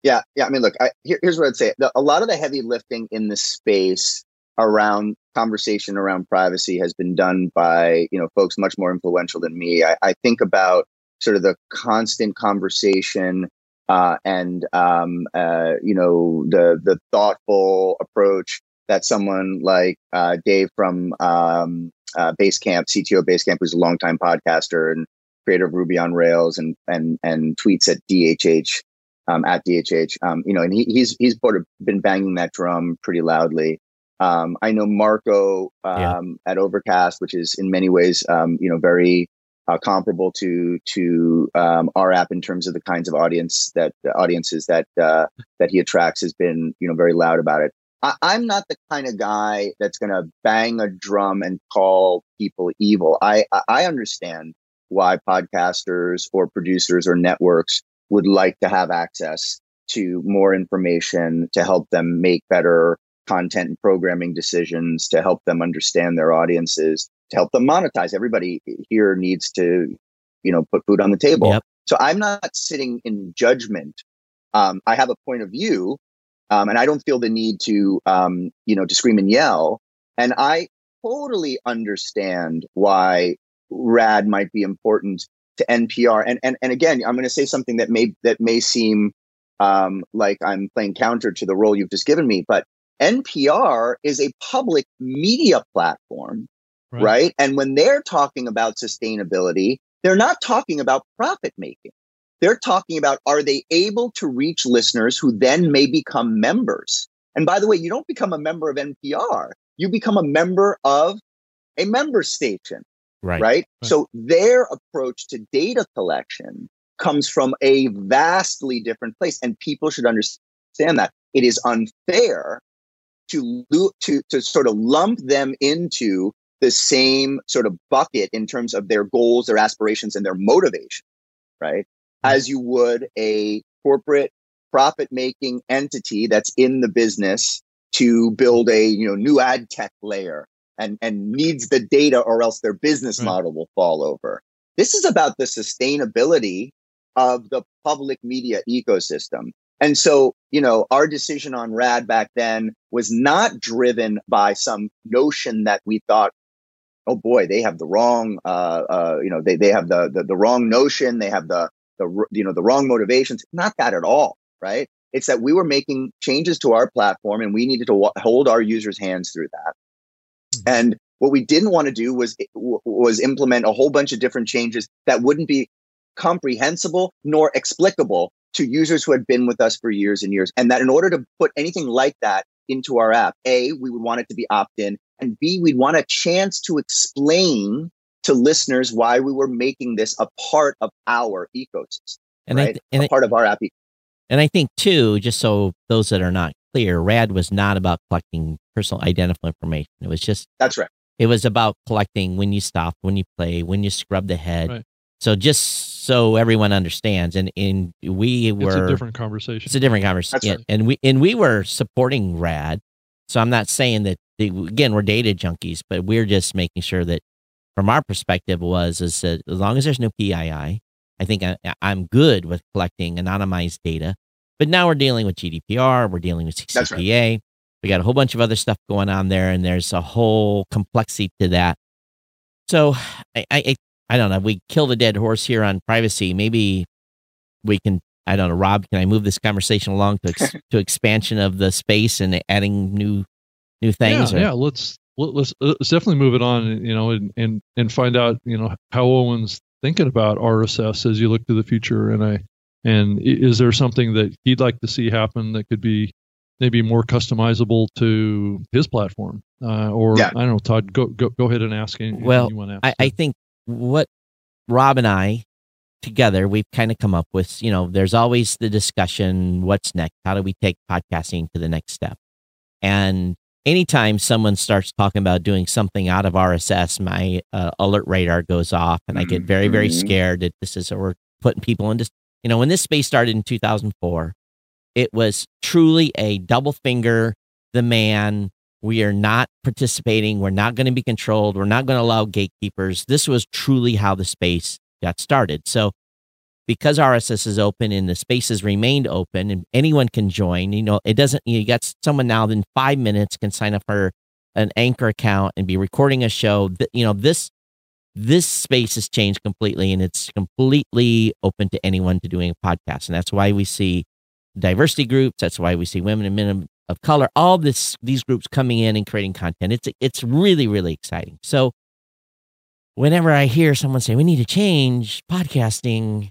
Yeah, yeah. I mean, look, I, here, here's what I'd say: the, a lot of the heavy lifting in the space around conversation around privacy has been done by you know folks much more influential than me. I, I think about sort of the constant conversation uh, and um, uh, you know the the thoughtful approach that someone like uh, Dave from um, uh, Basecamp, CTO Basecamp, who's a longtime podcaster and creator of Ruby on Rails and and and tweets at DHH um, at DHH. Um, you know, and he, he's he's sort of been banging that drum pretty loudly. Um, I know Marco um,
Yeah.
at Overcast, which is in many ways, um, you know, very uh, comparable to to um, our app in terms of the kinds of audience that the audiences that uh, that he attracts, has been you know very loud about it. I, I'm not the kind of guy that's going to bang a drum and call people evil. I I- I understand why podcasters or producers or networks would like to have access to more information to help them make better content and programming decisions, to help them understand their audiences, to help them monetize. Everybody here needs to, you know, put food on the table.
Yep.
So I'm not sitting in judgment. Um, I have a point of view, um, and I don't feel the need to, um, you know, to scream and yell. And I totally understand why RAD might be important to NPR. And and and again, I'm going to say something that may that may seem um, like I'm playing counter to the role you've just given me, but NPR is a public media platform,
Right.
right? And when they're talking about sustainability, they're not talking about profit making. They're talking about are they able to reach listeners who then may become members? And by the way, you don't become a member of NPR, you become a member of a member station
Right.
right?
Right.
So their approach to data collection comes from a vastly different place, and people should understand that it is unfair to to to sort of lump them into the same sort of bucket in terms of their goals, their aspirations, and their motivation, right? Hmm. As you would a corporate profit making entity that's in the business to build a you know new ad tech layer and and needs the data or else their business
Right.
model will fall over. This is about the sustainability of the public media ecosystem. And so, you know, our decision on RAD back then was not driven by some notion that we thought, oh boy, they have the wrong, uh, uh, you know, they, they have the, the, the wrong notion. They have the, the, you know, the wrong motivations. Not that at all, right? It's that we were making changes to our platform and we needed to wa- hold our users' hands through that. Mm-hmm. And what we didn't want to do was eh, was implement a whole bunch of different changes that wouldn't be comprehensible nor explicable to users who had been with us for years and years. And that in order to put anything like that into our app, A, we would want it to be opt-in, and B, we'd want a chance to explain to listeners why we were making this a part of our ecosystem,
And I
right?
th- and
a
I,
part of our app. e-
and I think too, just so those that are not clear, RAD was not about collecting personal identifiable information. It was just
That's right.
it was about collecting when you stop, when you play, when you scrub the head.
Right.
So just so everyone understands, and and we
It's
were
a different conversation.
It's a different conversation.
That's right.
And we and we were supporting RAD. So I'm not saying that the, again, we're data junkies, but we're just making sure that from our perspective was is that as long as there's no PII, I think I, I'm good with collecting anonymized data. But now we're dealing with GDPR, we're dealing with CCPA. Right. We got a whole bunch of other stuff going on there, and there's a whole complexity to that. So I, I, I don't know. We kill the dead horse here on privacy. Maybe we can. I don't know, Rob. Can I move this conversation along to ex, to expansion of the space and adding new new things?
Yeah, or? yeah. Let's let's let's definitely move it on. You know, and and and find out. You know how Owen's thinking about RSS as you look to the future. And I and is there something that he'd like to see happen that could be maybe more customizable to his platform? Uh, or yeah. I don't know, Todd, go go go ahead and ask. Anything
well, I, I think what Rob and I together we've kind of come up with you know there's always the discussion what's next how do we take podcasting to the next step and anytime someone starts talking about doing something out of rss my uh, alert radar goes off and i get very very mm-hmm. scared that this is we're putting people into you know when this space started in 2004 it was truly a double finger the man we are not participating. We're not going to be controlled. We're not going to allow gatekeepers. This was truly how the space got started. So, because RSS is open and the space has remained open and anyone can join, you know, it doesn't, you got someone now in five minutes can sign up for an anchor account and be recording a show. You know, this, this space has changed completely and it's completely open to anyone to doing a podcast. And that's why we see diversity groups. That's why we see women and men of color, all this these groups coming in and creating content. It's it's really really exciting. So whenever I hear someone say we need to change podcasting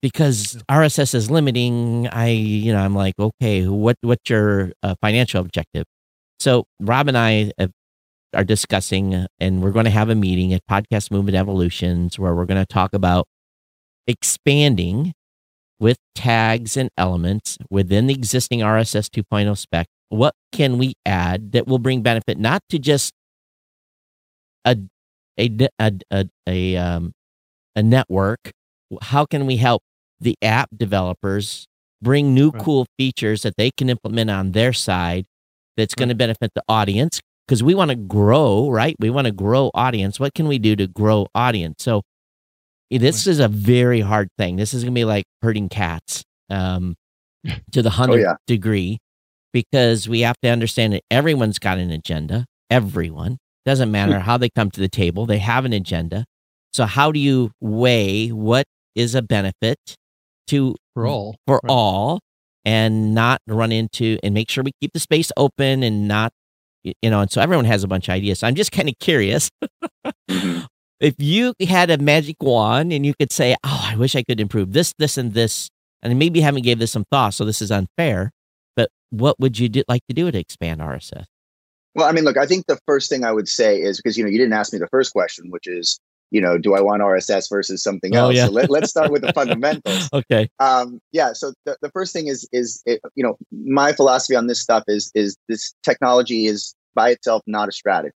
because RSS is limiting, I you know I'm like okay, what what's your uh, financial objective? So Rob and I have, are discussing, and we're going to have a meeting at Podcast Movement Evolutions where we're going to talk about expanding with tags and elements within the existing RSS 2.0 spec, what can we add that will bring benefit not to just a a a a, a, um, a network? How can we help the app developers bring new right. cool features that they can implement on their side that's right. going to benefit the audience? Because we want to grow, right? We want to grow audience. What can we do to grow audience? So this is a very hard thing. This is gonna be like herding cats um, to the oh, hundred oh, yeah. degree because we have to understand that everyone's got an agenda. Everyone doesn't matter how they come to the table; they have an agenda. So how do you weigh what is a benefit to
for all
for right. all, and not run into and make sure we keep the space open and not you know, and so everyone has a bunch of ideas. So I'm just kind of curious mm-hmm if you had a magic wand and you could say, "Oh, I wish I could improve this, this, and this," and maybe you haven't gave this some thought, so this is unfair. But what would you do, like to do to expand RSS?
Well, I mean, look, I think the first thing I would say is because you know you didn't ask me the first question, which is you know, do I want RSS versus something oh, else? Yeah. So let, us start with the fundamentals.
okay.
Um, yeah. So the, the first thing is is it, you know my philosophy on this stuff is is this technology is by itself not a strategy.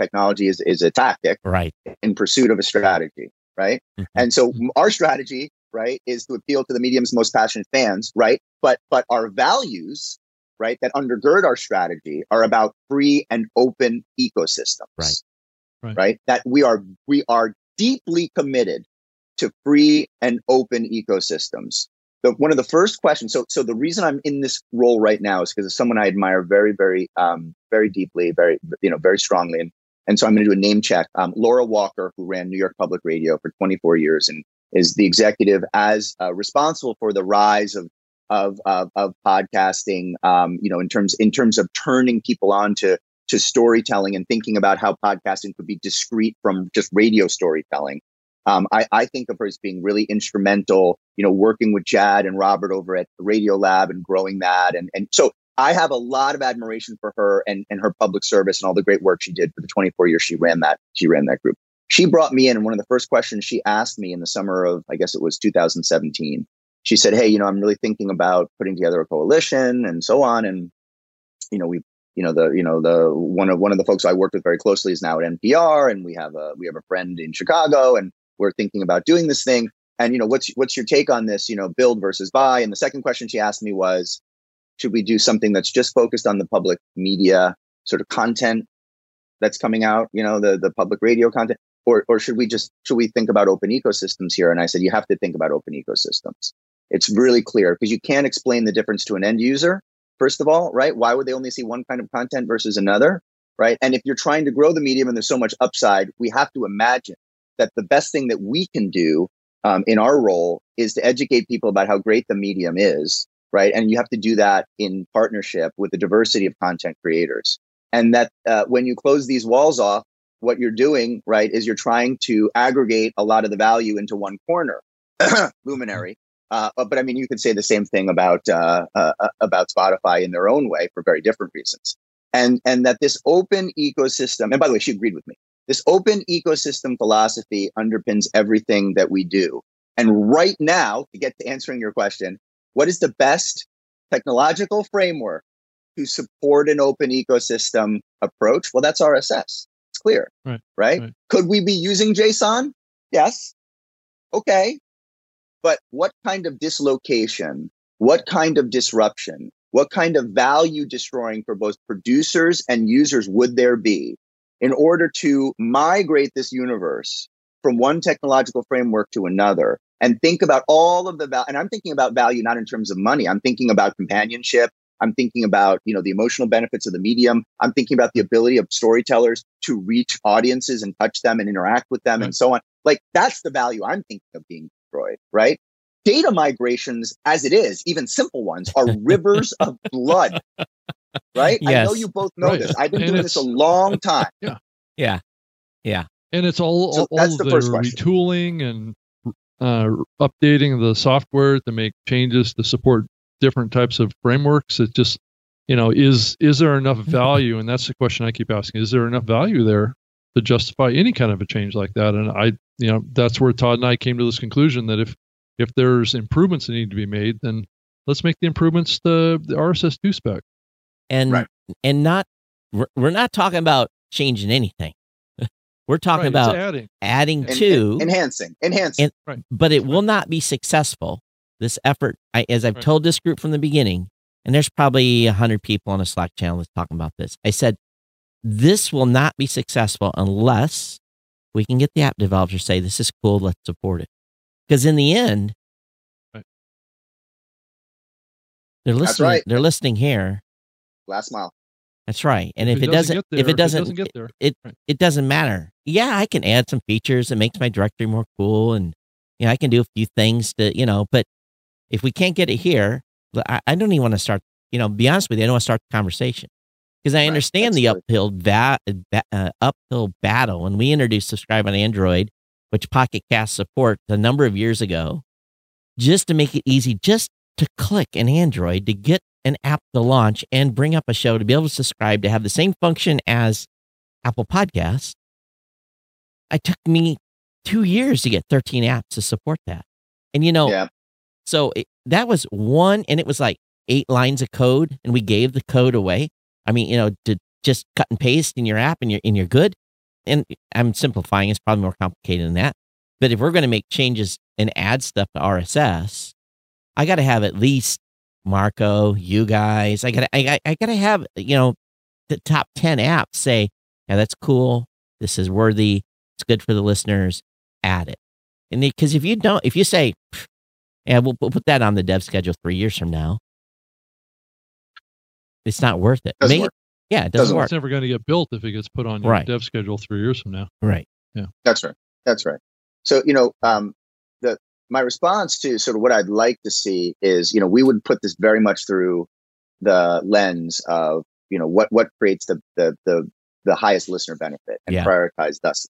Technology is, is a tactic
right.
in pursuit of a strategy right? Mm-hmm. and so our strategy right is to appeal to the medium's most passionate fans right? But but our values right that undergird our strategy are about free and open ecosystems.
Right.
Right, right? that we are we are deeply committed to free and open ecosystems the, one of the first questions so so the reason i'm in this role right now is because it's someone i admire very very um very deeply very you know very strongly and and so I'm going to do a name check. Um, Laura Walker, who ran New York Public Radio for 24 years and is the executive as uh, responsible for the rise of of of, of podcasting. Um, you know, in terms in terms of turning people on to to storytelling and thinking about how podcasting could be discrete from just radio storytelling. Um, I, I think of her as being really instrumental, you know, working with Jad and Robert over at the Radiolab and growing that. And, and so I have a lot of admiration for her and, and her public service and all the great work she did for the 24 years she ran that she ran that group. She brought me in and one of the first questions she asked me in the summer of I guess it was 2017. She said, "Hey, you know, I'm really thinking about putting together a coalition and so on and you know, we you know the you know the one of one of the folks I worked with very closely is now at NPR and we have a we have a friend in Chicago and we're thinking about doing this thing and you know what's what's your take on this you know build versus buy and the second question she asked me was should we do something that's just focused on the public media sort of content that's coming out, you know, the the public radio content, or or should we just should we think about open ecosystems here? And I said you have to think about open ecosystems. It's really clear because you can't explain the difference to an end user. First of all, right? Why would they only see one kind of content versus another? Right. And if you're trying to grow the medium and there's so much upside, we have to imagine that the best thing that we can do um, in our role is to educate people about how great the medium is right? And you have to do that in partnership with the diversity of content creators. And that uh, when you close these walls off, what you're doing, right, is you're trying to aggregate a lot of the value into one corner, Luminary. Uh, but I mean, you could say the same thing about uh, uh, uh, about Spotify in their own way for very different reasons. And and that this open ecosystem, and by the way, she agreed with me. This open ecosystem philosophy underpins everything that we do. And right now, to get to answering your question, what is the best technological framework to support an open ecosystem approach? Well, that's RSS. It's clear, right. right? right? Could we be using JSON? Yes. Okay. But what kind of dislocation, what kind of disruption, what kind of value destroying for both producers and users would there be in order to migrate this universe from one technological framework to another and think about all of the value. And I'm thinking about value not in terms of money. I'm thinking about companionship. I'm thinking about you know the emotional benefits of the medium. I'm thinking about the ability of storytellers to reach audiences and touch them and interact with them and hmm. so on. Like that's the value I'm thinking of being destroyed, right? Data migrations, as it is, even simple ones, are rivers of blood. Right? Yes. I know you both know right. this. I've been and doing this a long time.
Yeah.
Yeah. Yeah.
And it's all, so all, all the, the retooling and uh, updating the software to make changes to support different types of frameworks. It just, you know, is is there enough value? And that's the question I keep asking: Is there enough value there to justify any kind of a change like that? And I, you know, that's where Todd and I came to this conclusion that if if there's improvements that need to be made, then let's make the improvements to the RSS two spec.
And right. and not we're not talking about changing anything. We're talking right, about adding, adding to
enhancing, enhancing.
And, right. But it will not be successful. This effort, I, as I've right. told this group from the beginning, and there's probably a hundred people on a Slack channel that's talking about this. I said this will not be successful unless we can get the app developers to say this is cool, let's support it. Because in the end, they're listening. They're listening here.
Last mile.
That's right. And if, if it, doesn't, doesn't there, if it doesn't, if it doesn't get there, it, right. it doesn't matter. Yeah, I can add some features It makes my directory more cool, and you know, I can do a few things to, you know. But if we can't get it here, I, I don't even want to start. You know, be honest with you, I don't want to start the conversation because I right. understand That's the uphill va- uh, uphill battle. When we introduced Subscribe on Android, which Pocket Cast supports a number of years ago, just to make it easy, just to click an Android to get an app to launch and bring up a show to be able to subscribe to have the same function as Apple Podcasts, it took me two years to get 13 apps to support that. And you know, yeah. so it, that was one, and it was like eight lines of code, and we gave the code away. I mean, you know, to just cut and paste in your app and you're and you're good. And I'm simplifying, it's probably more complicated than that. But if we're going to make changes and add stuff to RSS, I got to have at least Marco, you guys. I gotta, I, I gotta have, you know, the top 10 apps say, yeah, that's cool. This is worthy. It's good for the listeners. Add it. And because if you don't, if you say, yeah, we'll, we'll, put that on the dev schedule three years from now, it's not worth it.
Doesn't work.
Yeah, it doesn't, doesn't work.
It's never going to get built if it gets put on your right. dev schedule three years from now.
Right.
Yeah.
That's right. That's right. So, you know, um, the my response to sort of what I'd like to see is, you know, we would put this very much through the lens of, you know, what what creates the the the, the highest listener benefit and yeah. prioritize thus,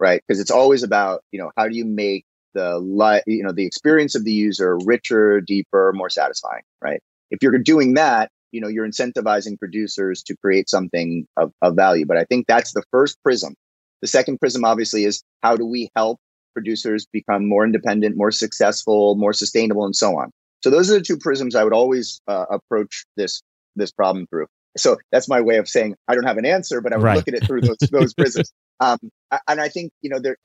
right? Because it's always about, you know, how do you make the li- you know the experience of the user richer, deeper, more satisfying, right? If you're doing that, you know, you're incentivizing producers to create something of, of value. But I think that's the first prism. The second prism, obviously, is how do we help producers become more independent, more successful, more sustainable, and so on. So those are the two prisms I would always uh, approach this this problem through. So that's my way of saying I don't have an answer, but I would right. look at it through those those prisms. Um, and I think you know there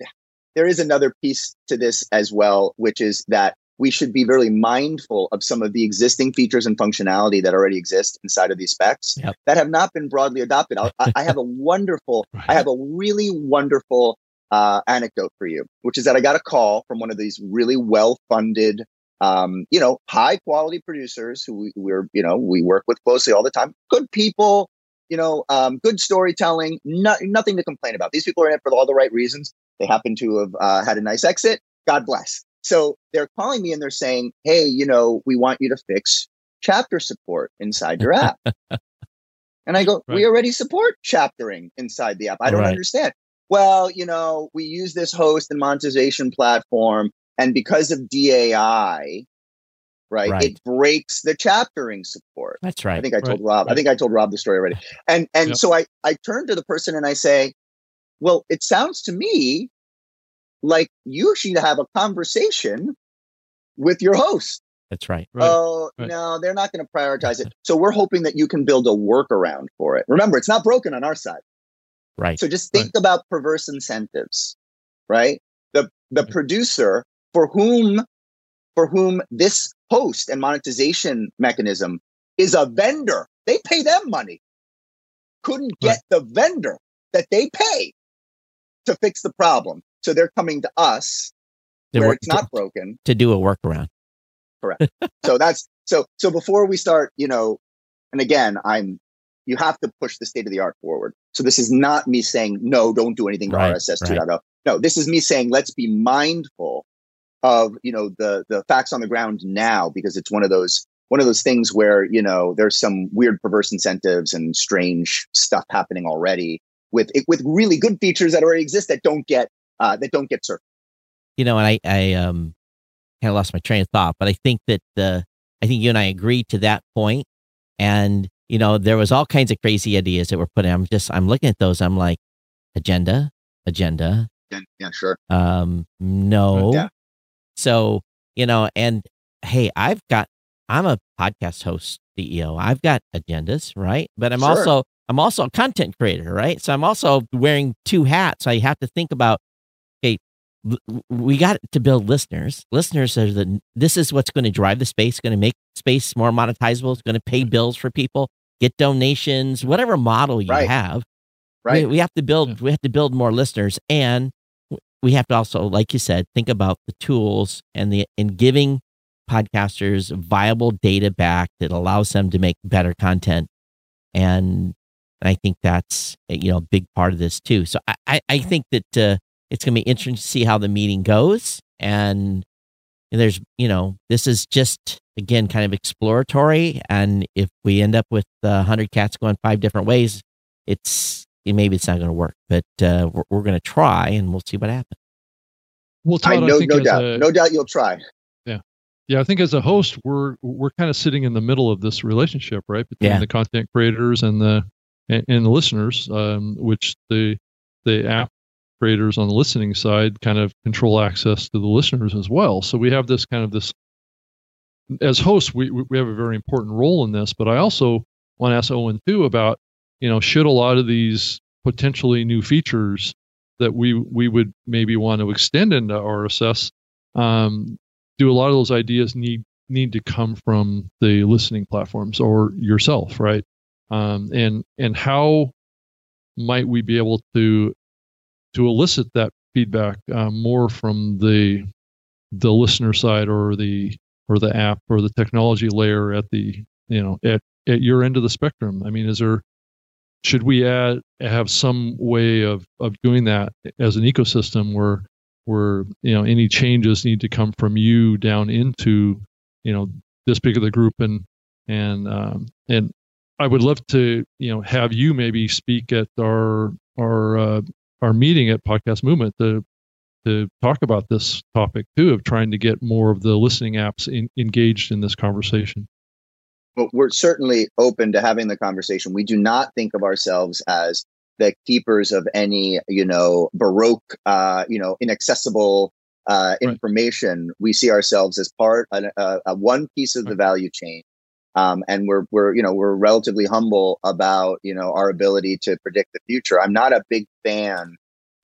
there is another piece to this as well, which is that we should be very mindful of some of the existing features and functionality that already exist inside of these specs
Yep.
that have not been broadly adopted. I, I have a wonderful, I have a really wonderful uh, anecdote for you, which is that I got a call from one of these really well-funded, um, you know, high-quality producers who we, we're, you know, we work with closely all the time. Good people, you know, um, good storytelling. No, nothing to complain about. These people are in it for all the right reasons. They happen to have uh, had a nice exit. God bless. So they're calling me and they're saying, "Hey, you know, we want you to fix chapter support inside your app." and I go,
Right.
"We already support chaptering inside the app. I don't
Right.
understand." Well, you know, we use this host and monetization platform, and because of DAI, right,
Right.
it breaks the chaptering support.
That's right.
I think I told
Right,
Rob. I think I told Rob the story already. And and
Yep.
so I I turn to the person and I say, "Well, it sounds to me like you should have a conversation with your host."
That's right.
Right.
Oh,
right.
no, they're not going to prioritize it. So we're hoping that you can build a workaround for it. Remember, it's not broken on our side.
Right.
So just think about perverse incentives, right? The the producer for whom for whom this host and monetization mechanism is a vendor. They pay them money. Couldn't get the vendor that they pay to fix the problem. So they're coming to us
To
where it's not broken
to do a workaround. Correct.
so that's so so before we start you know and again i'm you have to push the state of the art forward. So this is not me saying no don't do anything to
Right,
rss
right.
2.0 no this is me saying let's be mindful of you know the the facts on the ground now because it's one of those one of those things where you know there's some weird perverse incentives and strange stuff happening already with with really good features that already exist that don't get uh, that don't get served.
You know, and I, I um kind of lost my train of thought, but I think that uh, I think you and I agree to that point, and you know, there was all kinds of crazy ideas that were put in. I'm just, I'm looking at those. I'm like, agenda, agenda,
yeah, yeah sure
um, no.
Yeah.
So you know, and hey, I've got, I'm a podcast host, CEO. I've got agendas, right? But I'm
Sure.
also, I'm also a content creator, right? So I'm also wearing two hats. I have to think about okay, we got to build listeners. Listeners are the this is what's going to drive the space, going to make space more monetizable. It's going to pay bills for people, get donations, whatever model you
Right.
have.
right
We, we have to build. We have to build more listeners, and we have to also, like you said, think about the tools and the and giving podcasters viable data back that allows them to make better content. And I think that's uh, you know a big part of this too. So I I, I think that uh, it's going to be interesting to see how the meeting goes. And there's you know this is just again kind of exploratory. And if we end up with uh, hundred cats going five different ways, it's maybe it's not going to work. But uh, we're, we're going to try, and we'll see what happens.
Well, Todd,
I
I,
know
think
no doubt
a,
no doubt you'll try
yeah yeah, I think as a host, we're we're kind of sitting in the middle of this relationship, right, between
Yeah.
the content creators and the and, and the listeners, um, which the the app creators on the listening side kind of control access to the listeners as well. So we have this kind of this as hosts, we we have a very important role in this. But I also want to ask Owen too about you know should a lot of these potentially new features that we we would maybe want to extend into RSS um, do a lot of those ideas need need to come from the listening platforms or yourself right um, and and how might we be able to to elicit that feedback uh, more from the the listener side or the or the app or the technology layer at the you know at at your end of the spectrum. I mean is there should we add have some way of of doing that as an ecosystem where where you know any changes need to come from you down into you know this particular group and and um, and I would love to you know have you maybe speak at our our uh, our meeting at Podcast Movement to to talk about this topic too of trying to get more of the listening apps in, engaged in this conversation.
But we're certainly open to having the conversation. We do not think of ourselves as the keepers of any, you know, baroque, uh, you know, inaccessible uh,
Right.
information. We see ourselves as part, a, a, a one piece of the value chain, um, and we're we're you know we're relatively humble about you know our ability to predict the future. I'm not a big fan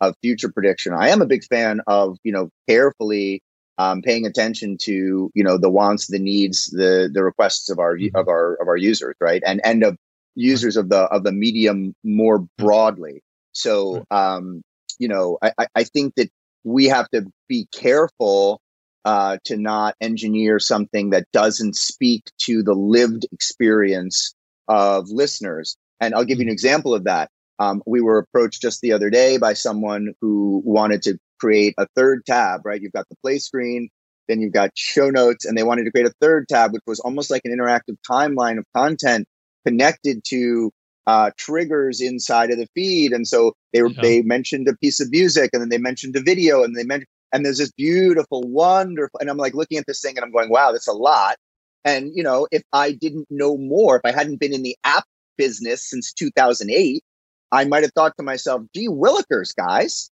of future prediction. I am a big fan of you know carefully um, paying attention to you know the wants, the needs, the the requests of our
Mhm.
of our of our users, right? And and of users of the of the medium more broadly. So um, you know, I- I think that we have to be careful uh, to not engineer something that doesn't speak to the lived experience of listeners. And I'll give you an example of that. Um, we were approached just the other day by someone who wanted to create a third tab, right? You've got the play screen, then you've got show notes, and they wanted to create a third tab, which was almost like an interactive timeline of content connected to uh, triggers inside of the feed. And so they were,
Yeah.
they mentioned a piece of music, and then they mentioned a video, and they mentioned, and there's this beautiful, wonderful, and I'm like looking at this thing, and I'm going, wow, that's a lot. And you know, if I didn't know more, if I hadn't been in the app business since 2008, I might have thought to myself, gee, Willikers, guys,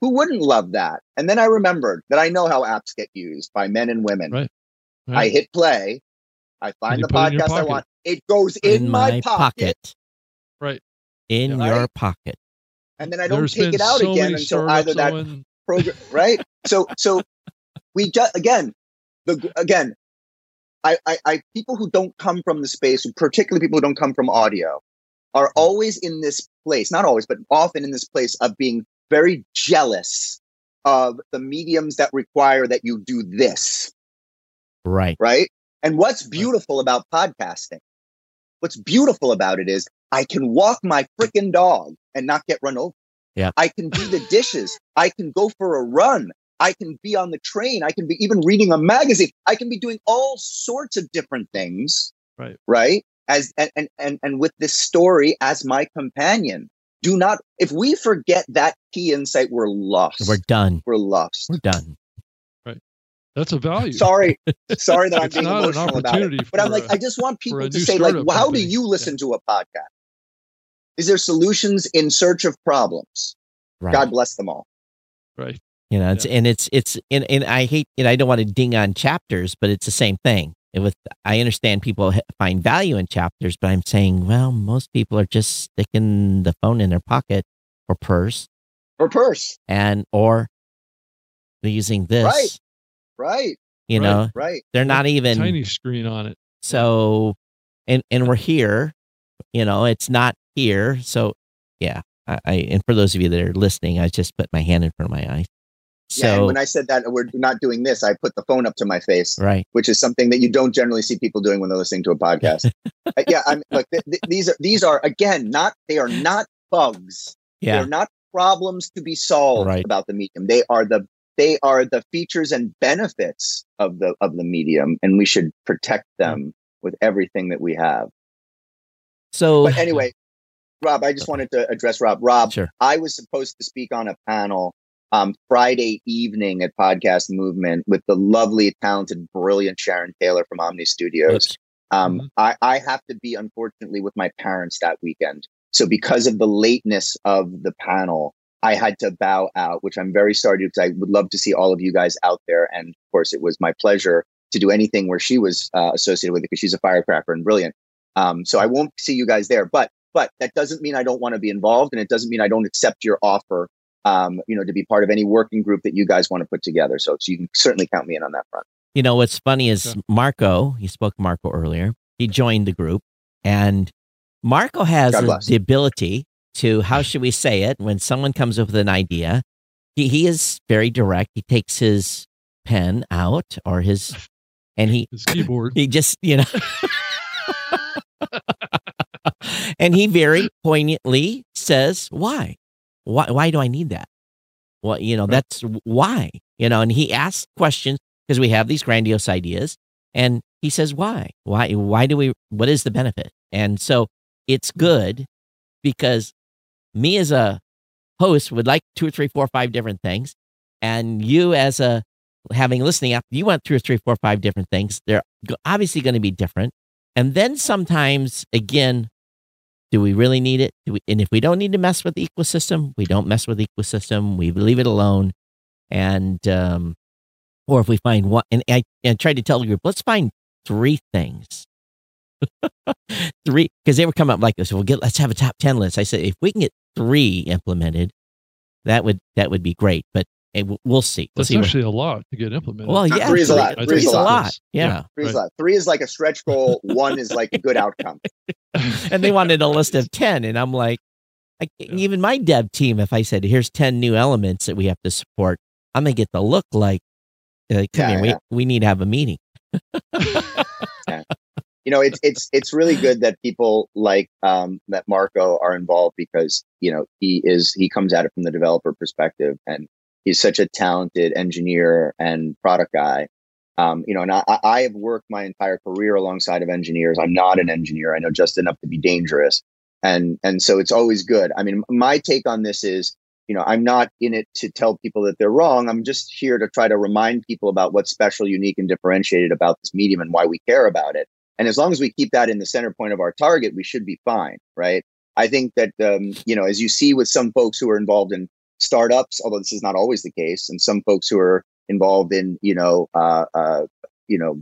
who wouldn't love that? And then I remembered that I know how apps get used by men and women.
Right.
I hit play. I find the
put it in your
podcast I want. It goes in, my, pocket,
Right.
In
Yeah.
your
Right?
pocket.
and then I don't
There's
take it out
so
again until either that
Owen.
Program, right? So, so we just again, the again, I, I, I, people who don't come from the space, particularly people who don't come from audio, are always in this place. Not always, but often in this place of being very jealous of the mediums that require that you do this,
Right.
right? And what's beautiful about podcasting? What's beautiful about it is I can walk my freaking dog and not get run over.
Yeah.
I can do the dishes. I can go for a run. I can be on the train. I can be even reading a magazine. I can be doing all sorts of different things.
Right.
Right. As and and and, and with this story as my companion. Do not if we forget that key insight, we're lost.
We're done.
we're lost.
We're done. Right.
That's a value.
Sorry, sorry that I'm being
not an
emotional about it. But I'm like,
a-
I just want people to say, like,
startup
well, how do you listen to a podcast? Is there solutions in search of problems?
Right.
God bless them all.
Right.
You know, it's and it's it's and, and I hate and I don't want to ding on chapters, but it's the same thing. It with I understand people find value in chapters, but I'm saying, well, most people are just sticking the phone in their pocket or purse,
Or purse,
and or they're using this.
Right. right?
You
Right.
know,
Right.
they're not even
Tiny screen on it.
so, and and we're here. You know, it's not here. So, yeah. I, I and for those of you that are listening, I just put my hand in front of my eyes.
yeah. And when I said that we're not doing this, I put the phone up to my face,
right,
which is something that you don't generally see people doing when they're listening to a podcast. Uh, yeah. I'm like, th- th- these are these are again not they are not bugs.
yeah,
They're not problems to be solved
Right.
about the medium. They are the they are the features and benefits of the of the medium, and we should protect them with everything that we have.
so
But anyway, Rob, I just wanted to address Rob. Rob,
sure,
I was supposed to speak on a panel um, Friday evening at Podcast Movement with the lovely, talented, brilliant Sharon Taylor from Omny Studios. Um,
Mhm.
I, I have to be, unfortunately, with my parents that weekend. So, because of the lateness of the panel, I had to bow out, which I'm very sorry to because I would love to see all of you guys out there. And of course, it was my pleasure to do anything where she was uh, associated with it because she's a firecracker and brilliant. Um, so I won't see you guys there, but but that doesn't mean I don't want to be involved, and it doesn't mean I don't accept your offer. Um, you know, to be part of any working group that you guys want to put together. So, so you can certainly count me in on that front.
You know what's funny is
Okay.
Marco. You spoke Marco earlier. He joined the group, and Marco has
God
the- the ability to how should we say it when someone comes up with an idea. He he is very direct. He takes his pen out or his, and he
His keyboard.
he just you know, and he very poignantly says why, why why do I need that? Well, you know that's why? You know, and he asks questions because we have these grandiose ideas. And he says why? Why why do we what is the benefit? And so it's good because me as a host would like two or three four five different things. And you as a having listening app you want two or three four five different things. They're obviously going to be different. And then sometimes again do we really need it? We, and if we don't need to mess with the ecosystem we don't mess with the ecosystem. We leave it alone. And um or if we find one and i and tried to tell the group let's find three things. Three because they were coming up like this. We'll get let's have a top 10 list. I said if we can get three implemented that would that would be great. But we'll see. We'll
That's
see
actually a lot to get implemented.
Well, yeah,
Three is a lot.
I
Three is a
a
lot.
lot. Yeah.
Three, is a lot. Three is like a stretch goal. One is like a good outcome.
and they wanted a list of 10 and i'm like I, even my dev team if i said here's 10 new elements that we have to support i'm gonna get the look like uh, come
Yeah,
here
yeah.
we, we need to have a meeting
you know it's it's it's really good that people like um that marco are involved because you know he is he comes at it from the developer perspective and he's such a talented engineer and product guy. Um you know and i i have worked my entire career alongside of engineers. I'm not an engineer. I know just enough to be dangerous. And and so it's always good. I mean my take on this is you know i'm not in it to tell people that they're wrong. I'm just here to try to remind people about what's special unique and differentiated about this medium and why we care about it. And as long as we keep that in the center point of our target, we should be fine, right? I think that, um, you know, as you see with some folks who are involved in startups, although this is not always the case, and some folks who are involved in, you know, uh, uh, you know,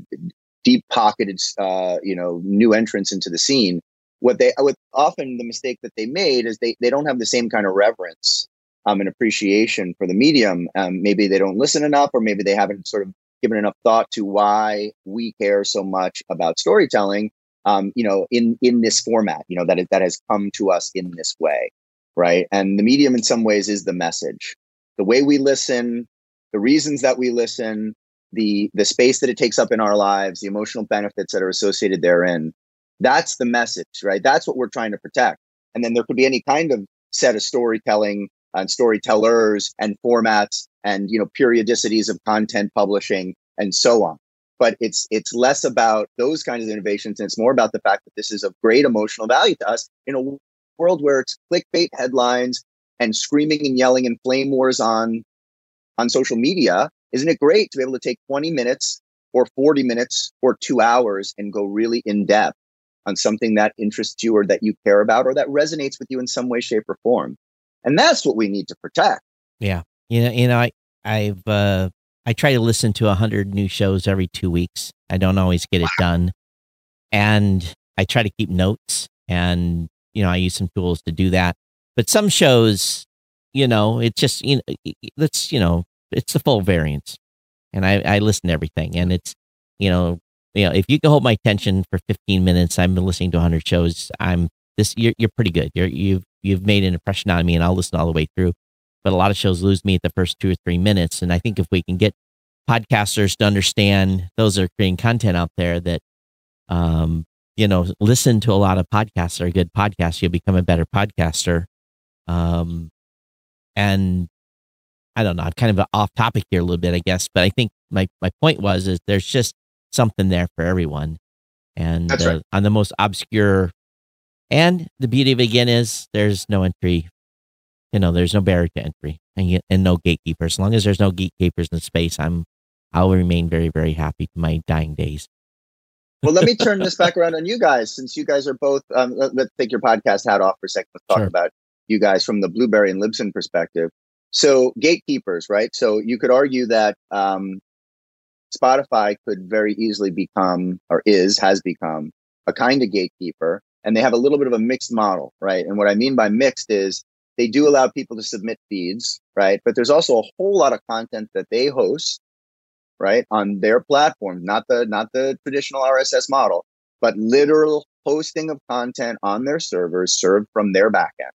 deep pocketed, uh, you know, new entrants into the scene, what they, what often the mistake that they made is they, they don't have the same kind of reverence um, and appreciation for the medium. Um, maybe they don't listen enough, or maybe they haven't sort of given enough thought to why we care so much about storytelling um, you know in in this format you know that is, that has come to us in this way right? And the medium in some ways is the message. The way we listen the reasons that we listen the the space that it takes up in our lives the emotional benefits that are associated therein. That's the message right? That's what we're trying to protect. And then there could be any kind of set of storytelling and storytellers and formats and you know periodicities of content publishing and so on. But it's it's less about those kinds of innovations and it's more about the fact that this is of great emotional value to us in a world where it's clickbait headlines and screaming and yelling and flame wars on on social media isn't it great to be able to take 20 minutes or 40 minutes or 2 hours and go really in depth on something that interests you or that you care about or that resonates with you in some way shape or form? And that's what we need to protect.
Yeah. You know you know i i've uh i try to listen to a hundred new shows every two weeks. I don't always get it done. And i try to keep notes and you know i use some tools to do that. But some shows you know it's just you know that's you know it's the full variance. And i i listen to everything. And it's you know you know if you can hold my attention for 15 minutes i'm listening to 100 shows i'm this you're, you're pretty good. You're you've you've made an impression on me and i'll listen all the way through. But a lot of shows lose me at the first two or three minutes. And I think if we can get podcasters to understand those are creating content out there that, um, you know, listen to a lot of podcasts that are good podcasts, you'll become a better podcaster. Um, and I don't know, I'm kind of off topic here a little bit, I guess, but I think my, my point was, is there's just something there for everyone. And uh,
right.
on the most obscure, and the beauty of it again is there's no entry you know, there's no barrier to entry and, you, and no gatekeeper. As long as there's no gatekeepers in the space, I'm, I'll remain very, very happy to my dying days.
Well, let me turn this back around on you guys, since you guys are both. Um, let, us take your podcast hat off for a second. Let's talk
Sure.
about you guys from the Blubrry and Libsyn perspective. So, gatekeepers, right? So, you could argue that um, Spotify could very easily become, or is, has become, a kind of gatekeeper, and they have a little bit of a mixed model, right? And what I mean by mixed is they do allow people to submit feeds, right? But there's also a whole lot of content that they host, right, on their platform, not the not the traditional RSS model, but literal hosting of content on their servers served from their backend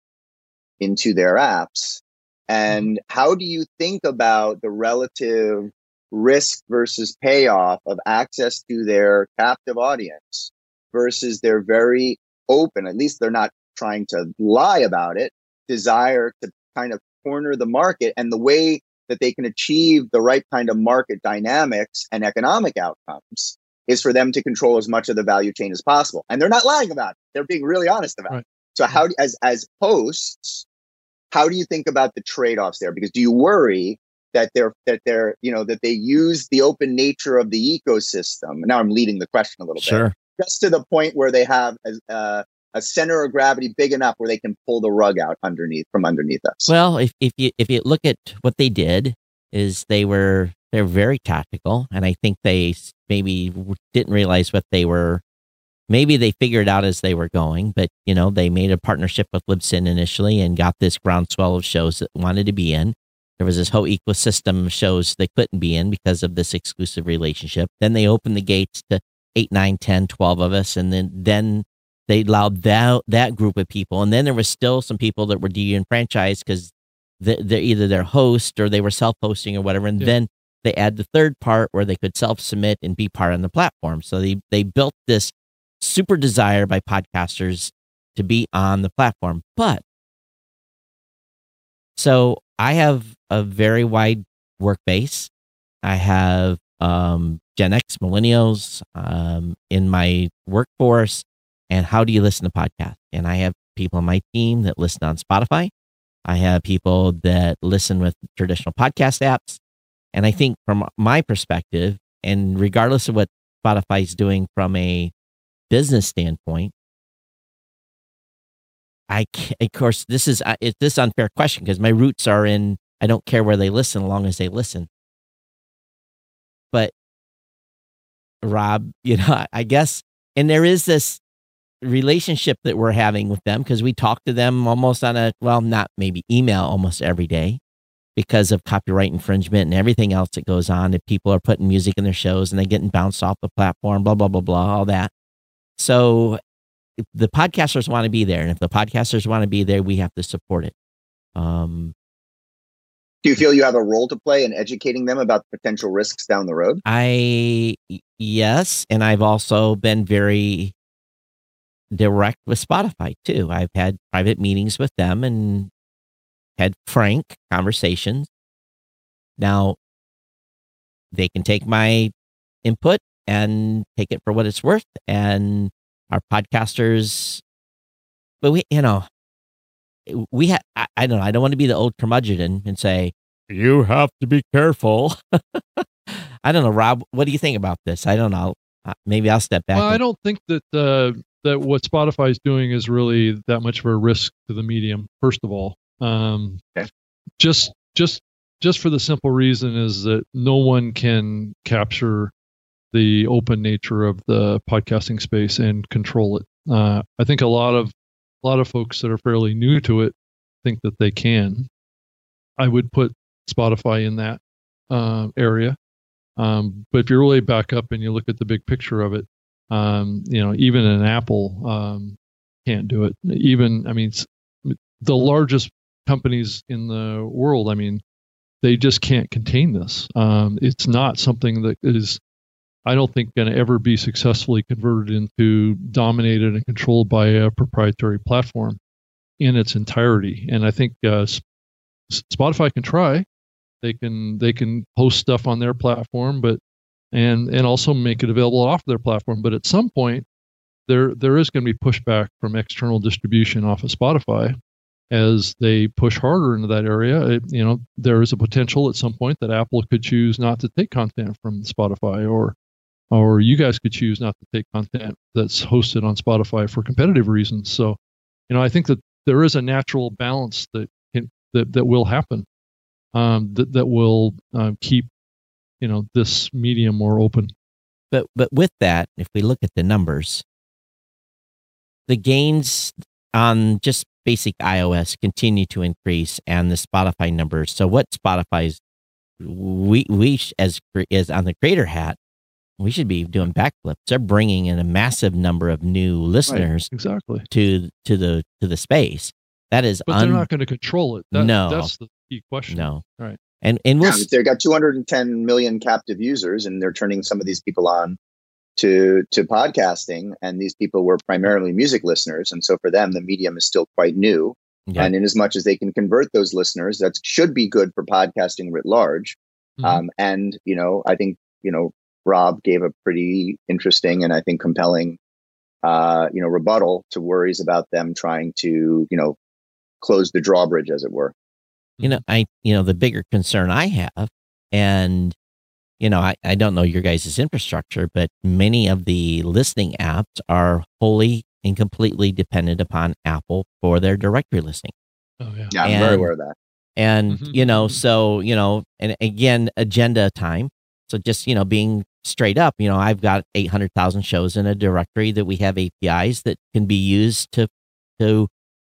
into their apps. And mm-hmm. how do you think about the relative risk versus payoff of access to their captive audience versus their very open, at least they're not trying to lie about it, desire to kind of corner the market and the way that they can achieve the right kind of market dynamics and economic outcomes is for them to control as much of the value chain as possible. And they're not lying about it. They're being really honest about
Right.
it. So how do, as as hosts, how do you think about the trade-offs there? Because do you worry that they're that they're, you know, that they use the open nature of the ecosystem? Now I'm leading the question a little bit just to the point where they have as uh, a center of gravity big enough where they can pull the rug out underneath from underneath us.
Well, if, if you if you look at what they did, is they were they're very tactical, and I think they maybe didn't realize what they were. Maybe they figured out as they were going, but you know they made a partnership with Libsyn initially and got this groundswell of shows that wanted to be in. there was this whole ecosystem of shows they couldn't be in because of this exclusive relationship. Then they opened the gates to eight, nine, 10, 12 of us. And then, then they allowed that, that group of people. And then there was still some people that were de-enfranchised because they're, they're either their host or they were self-hosting or whatever. And
Yeah.
then they add the third part where they could self-submit and be part on the platform. So they, they built this super desire by podcasters to be on the platform. But so I have a very wide work base. I have um, Gen X, millennials um, in my workforce. And how do you listen to podcasts? And I have people on my team that listen on Spotify. I have people that listen with traditional podcast apps. And I think from my perspective, and regardless of what Spotify is doing from a business standpoint, I of course this is uh, it's this unfair question because my roots are in I don't care where they listen as long as they listen. But Rob, you know, I guess, and there is this relationship that we're having with them because we talk to them almost on a well, not maybe email almost every day because of copyright infringement and everything else that goes on. If people are putting music in their shows and they're getting bounced off the platform, blah blah blah blah, all that. So if the podcasters want to be there, and if the podcasters want to be there, we have to support it. Um,
Do you feel you have a role to play in educating them about potential risks down the road?
i yes, and I've also been very direct with Spotify too. I've had private meetings with them and had frank conversations. Now they can take my input and take it for what it's worth and our podcasters but we you know we have I, I don't know i don't want to be the old curmudgeon and say you have to be careful i don't know rob what do you think about this i don't know maybe i'll step back
Well, I don't think that uh, that what Spotify is doing is really that much of a risk to the medium. First of all, um,
Okay.
just just just for the simple reason is that no one can capture the open nature of the podcasting space and control it. Uh, I think a lot of a lot of folks that are fairly new to it think that they can. I would put Spotify in that uh, area. Um, but if you really back up and you look at the big picture of it, um, you know, even an Apple um, can't do it. Even, I mean, the largest companies in the world, I mean, they just can't contain this. Um, it's not something that is, I don't think, going to ever be successfully converted into dominated and controlled by a proprietary platform in its entirety. And I think uh, Spotify can try. They can they can post stuff on their platform, but and and also make it available off their platform. But at some point, there there is going to be pushback from external distribution off of Spotify as they push harder into that area. It, you know, there is a potential at some point that Apple could choose not to take content from Spotify, or or you guys could choose not to take content that's hosted on Spotify for competitive reasons. So, you know, I think that there is a natural balance that can, that that will happen. Um, that that will um, keep you know this medium more open.
but but with that if we look at the numbers the gains on just basic ios continue to increase and the spotify numbers so what spotify's we we as is on the creator hat we should be doing backflips they're bringing in a massive number of new listeners
Exactly.
to to the to the space that is
But
un-
they're not going to control it. That,
No.
that's the key question.
no
Right.
And and we'll
Yeah, they've got 210 million captive users, and they're turning some of these people on to to podcasting. And these people were primarily music listeners, and so for them, the medium is still quite new.
yeah.
And in as much as they can convert those listeners, that should be good for podcasting writ large.
Mhm.
Um, and you know, I think you know Rob gave a pretty interesting and I think compelling, uh, you know, rebuttal to worries about them trying to you know close the drawbridge, as it were.
You know i you know the bigger concern i have and you know i, I don't know your guys' infrastructure but many of the listening apps are wholly and completely dependent upon apple for their directory listing
Oh yeah.
Yeah, I'm very aware of that.
and
Mhm,
you know
mhm.
so you know and again agenda time so just you know being straight up you know i've got 800000 shows in a directory that we have apis that can be used to to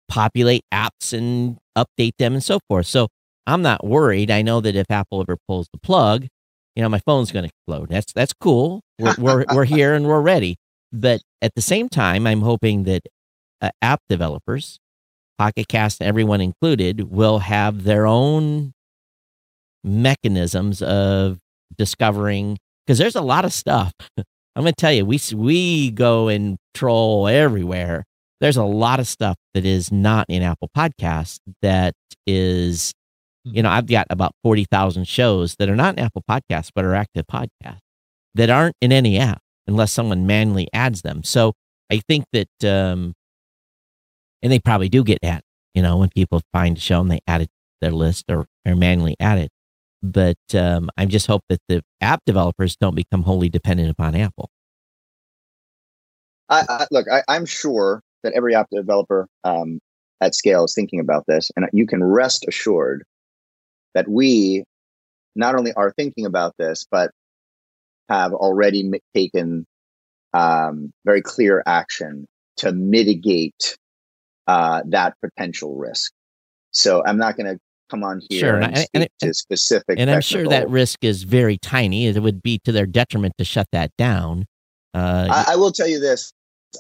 populate apps and update them and so forth so I'm not worried. I know that if Apple ever pulls the plug, you know, my phone's going to explode. That's that's cool. We're we're we're here and we're ready. But at the same time, I'm hoping that uh, app developers, Pocket Cast, everyone included, will have their own mechanisms of discovering because there's a lot of stuff. I'm going to tell you, we we go and troll everywhere. There's a lot of stuff that is not in Apple Podcasts that is, you know, I've got about 40,000 shows that are not in Apple Podcasts, but are active podcasts that aren't in any app unless someone manually adds them. So I think that, um, and they probably do get added, you know, when people find a show and they add it to their list or, or manually add it. But um, I just hope that the app developers don't become wholly dependent upon Apple.
I, I look, I, I'm sure that every app developer um, at scale is thinking about this, and you can rest assured that we not only are thinking about this, but have already taken um, very clear action to mitigate uh, that potential risk. So I'm not going to come on here sure. and, and, and, to specific.
And I'm sure that risk is very tiny. It would be to their detriment to shut that down.
Uh, I, I, will tell you this.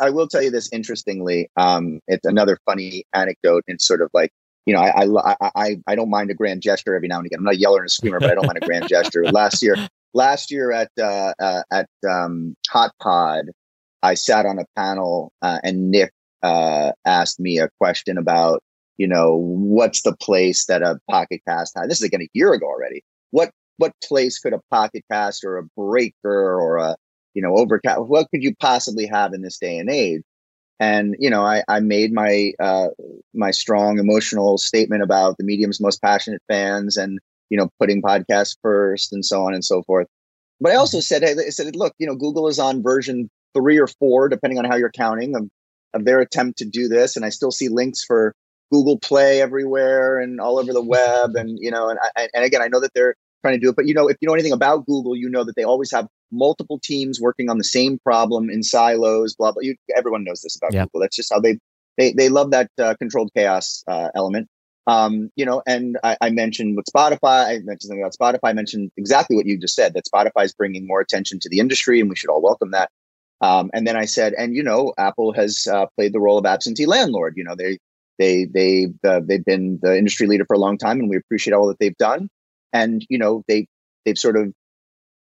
I will tell you this. Interestingly, um, it's another funny anecdote. And sort of like you know, I, I I I don't mind a grand gesture every now and again. I'm not a yeller and a screamer, but I don't mind a grand gesture. Last year, last year at uh, uh, at um, Hot Pod, I sat on a panel uh, and Nick uh, asked me a question about you know, what's the place that a pocket cast had? This is again a year ago already. What what place could a pocket cast or a breaker or a you know overcast? What could you possibly have in this day and age? And you know, I, I made my uh, my strong emotional statement about the medium's most passionate fans and you know putting podcasts first and so on and so forth. But I also said, hey, I said, look, you know, Google is on version three or four, depending on how you're counting, of, of their attempt to do this, and I still see links for Google Play everywhere and all over the web. And, you know, and, I, and again, I know that they're trying to do it, but, you know, if you know anything about Google, you know that they always have multiple teams working on the same problem in silos, blah, blah. You, everyone knows this about yep. Google. That's just how they, they, they love that uh, controlled chaos uh, element. Um, you know, and I, I, mentioned with Spotify, I mentioned something about Spotify, I mentioned exactly what you just said, that Spotify is bringing more attention to the industry and we should all welcome that. Um, and then I said, and you know, Apple has uh, played the role of absentee landlord. You know, they they they uh, they've been the industry leader for a long time, and we appreciate all that they've done. And you know they they've sort of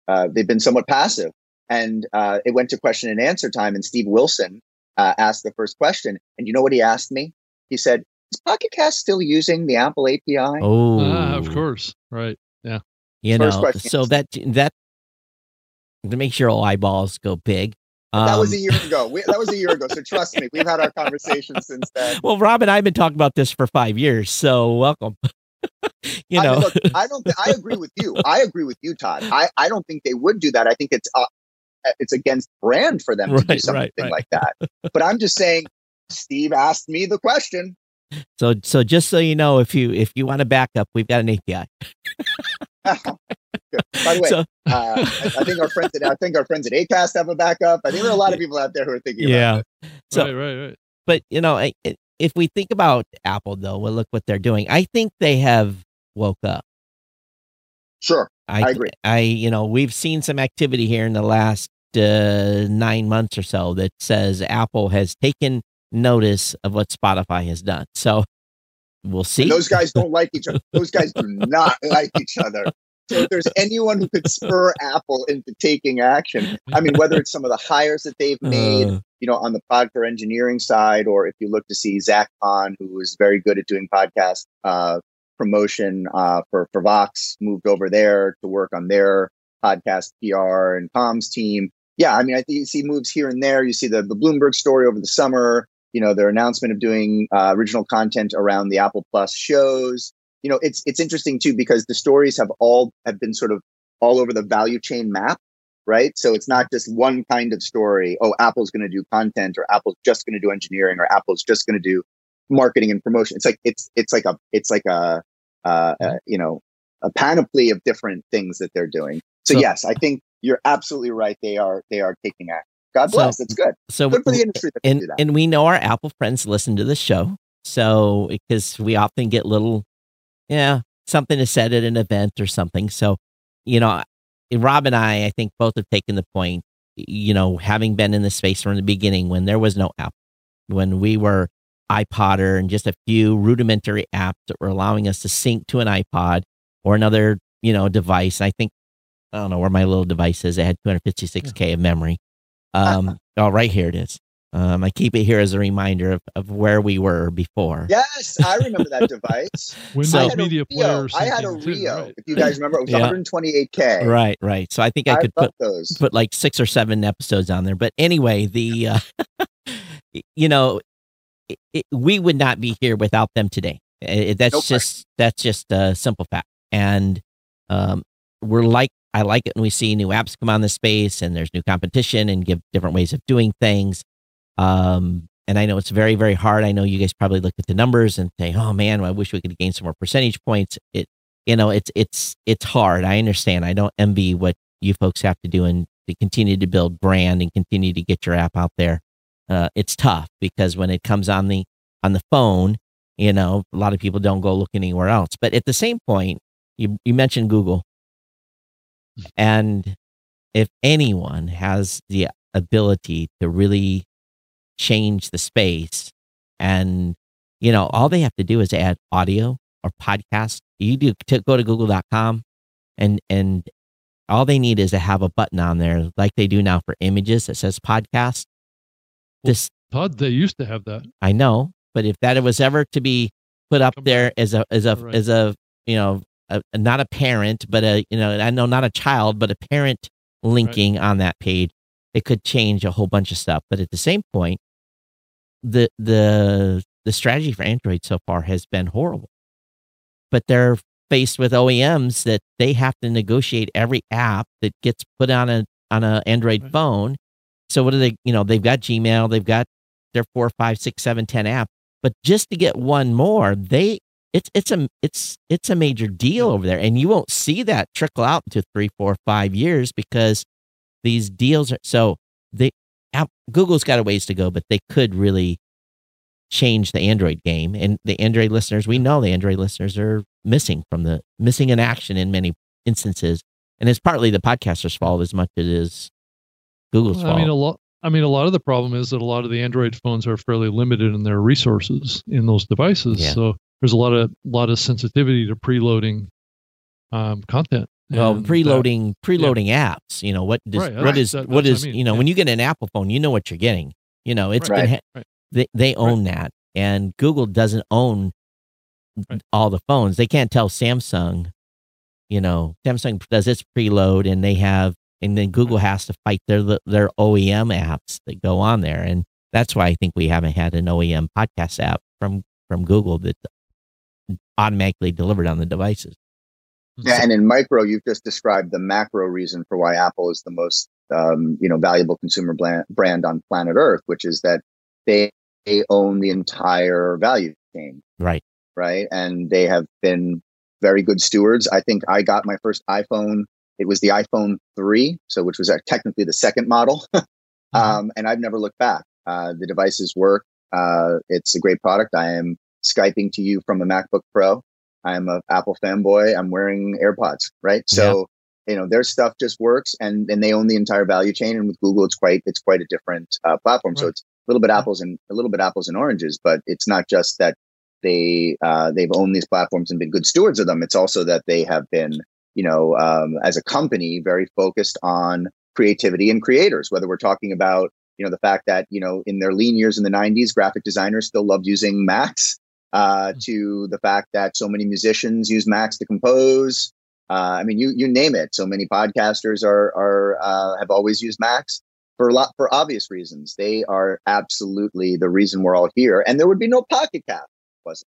uh, they've been somewhat passive. And uh, it went to question and answer time, and Steve Wilson uh, asked the first question. And you know what he asked me? He said, "Is Pocket Cast still using the Apple API?"
Oh, of course, right? Yeah.
You first know, so that that to make sure all eyeballs go big.
Um, that was a um, year ago. We, that was a year ago. So trust me, we've had our conversation since then.
Well, Rob and I have been talking about this for five years. So welcome. You know, I, look,
I don't. Th- I agree with you. I agree with you, Todd. I, I don't think they would do that. I think it's uh, it's against brand for them to do something right, right. like that. But I'm just saying. Steve asked me the question.
So so just so you know, if you if you want to back up, we've got an API.
By the way, so, uh, I, I, think our friends at I think our friends at Acast have a backup. I think there are a lot of people out there who are thinking yeah. about.
So, right, right, right. But you know, if we think about Apple, though, well, look what they're doing. I think they have woke up.
Sure, I, I agree.
I you know we've seen some activity here in the last uh, nine months or so that says Apple has taken notice of what Spotify has done. So we'll see.
And those guys don't like each other. Those guys do not like each other. So if there's anyone who could spur Apple into taking action, I mean, whether it's some of the hires that they've made, uh, you know, on the product or engineering side, or if you look to see Zach Kahn, who is very good at doing podcast uh, promotion uh, for for Vox, moved over there to work on their podcast PR and comms team. Yeah, I mean, I think you see moves here and there. You see the the Bloomberg story over the summer. You know, their announcement of doing uh, original content around the Apple Plus shows you know, it's it's interesting too because the stories have all have been sort of all over the value chain map, right? So it's not just one kind of story. Oh, Apple's going to do content, or Apple's just going to do engineering, or Apple's just going to do marketing and promotion. It's like it's it's like a it's like a, uh, a you know a panoply of different things that they're doing. So, so, yes, I think you're absolutely right. They are they are taking action. God bless. So, it's good. So good for the industry.
and and we know our Apple friends listen to the show. So because we often get little yeah, something is said at an event or something. So, you know, Rob and I, I think both have taken the point, you know, having been in the space from the beginning when there was no app, when we were iPodder and just a few rudimentary apps that were allowing us to sync to an iPod or another, you know, device. I think, I don't know where my little device is. It had 256K of memory. Um, oh, right here it is. Um, I keep it here as a reminder of, of where we were before.
Yes, I remember that device.
Windows
I had
Media
a Rio.
Player.
I had a
syncing too,
Rio.
right.
If you guys remember, it was
Yeah.
128k.
Right, right. So I think I
I
could put
those.
put like six or seven episodes on there. But anyway, the uh, you know, it, it, we would not be here without them today. That's
Nope.
just that's just a simple fact. And um, we're like, I like it when we see new apps come on the space and there's new competition and give different ways of doing things. Um, and I know it's very, very hard. I know you guys probably look at the numbers and say, "Oh man, I wish we could gain some more percentage points." It, you know, it's it's it's hard. I understand. I don't envy what you folks have to do and to continue to build brand and continue to get your app out there. Uh, it's tough because when it comes on the on the phone, you know, a lot of people don't go look anywhere else. But at the same point, you you mentioned Google, and if anyone has the ability to really change the space, and you know, all they have to do is add audio or podcast. You do to go to Google.com, and and all they need is to have a button on there, like they do now for images that says podcast. This
Todd, they used to have that.
I know, but if that was ever to be put up there as a as a
Right.
as a you know a, not a parent, but a you know I know not a child, but a parent linking on that page, it could change a whole bunch of stuff. But at the same point, the the the strategy for Android so far has been horrible. But they're faced with OEMs that they have to negotiate every app that gets put on a on a Android
Right.
phone. So what do they? You know, they've got Gmail, they've got their four, five, six, seven, ten app. But just to get one more, they it's it's a it's it's a major deal over there, and you won't see that trickle out into three, four, five years because these deals are so they Google's got a ways to go, but they could really change the Android game. And the Android listeners, we know the Android listeners are missing from the missing in action in many instances, and it's partly the podcaster's fault as much as it is Google's
I
fault.
mean, a lot. I mean, a lot of the problem is that a lot of the Android phones are fairly limited in their resources in those devices.
Yeah.
So there's a lot of lot of sensitivity to preloading um, content.
Well,
And that-
preloading preloading apps. You know what does
Right,
what
right.
is
That-
what
that's what
is
I mean,
you know
yeah.
when you get an Apple phone, you know what you're getting. You know it's
Right.
been
Right.
they they own that, and Google doesn't own
Right.
all the phones. They can't tell Samsung. You know, Samsung does its preload, and they have, and then Google has to fight their their OEM apps that go on there, and that's why I think we haven't had an OEM podcast app from from Google that automatically delivered on the devices.
Yeah, and in micro, you've just described the macro reason for why Apple is the most, um, you know, valuable consumer blan- brand on planet Earth, which is that they, they own the entire value chain,
Right.
right? And they have been very good stewards. I think I got my first iPhone. It was the iPhone three, so which was uh, technically the second model, um, and I've never looked back. Uh, the devices work. Uh, it's a great product. I am skyping to you from a MacBook Pro. I'm a Apple fanboy. I'm wearing AirPods, right? So you know their stuff just works, and and they own the entire value chain. And with Google, it's quite it's quite a different uh, platform. So it's a little bit apples and a little bit apples and oranges, but it's not just that they uh, they've owned these platforms and been good stewards of them. It's also that they have been you know um, as a company very focused on creativity and creators. Whether we're talking about you know the fact that you know in their lean years in the 90s, graphic designers still loved using Macs uh, to the fact that so many musicians use Macs to compose. Uh, I mean, you you name it. So many podcasters are are uh, have always used Macs for a lot for obvious reasons. They are absolutely the reason we're all here, and there would be no Pocket it wasn't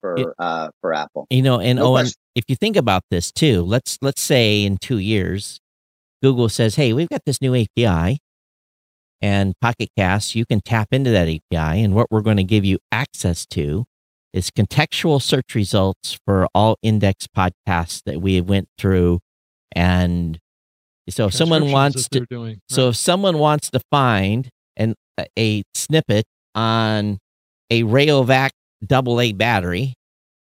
for uh, for Apple.
You know, and
No
Owen,
question.
If you think about this too, let's let's say in two years, Google says, "Hey, we've got this new API, and Pocket Cast, you can tap into that API, and what we're going to give you access to is contextual search results for all index podcasts that we went through, and so if someone wants to,
doing.
so if someone wants to find an a snippet on a Rayovac double A battery,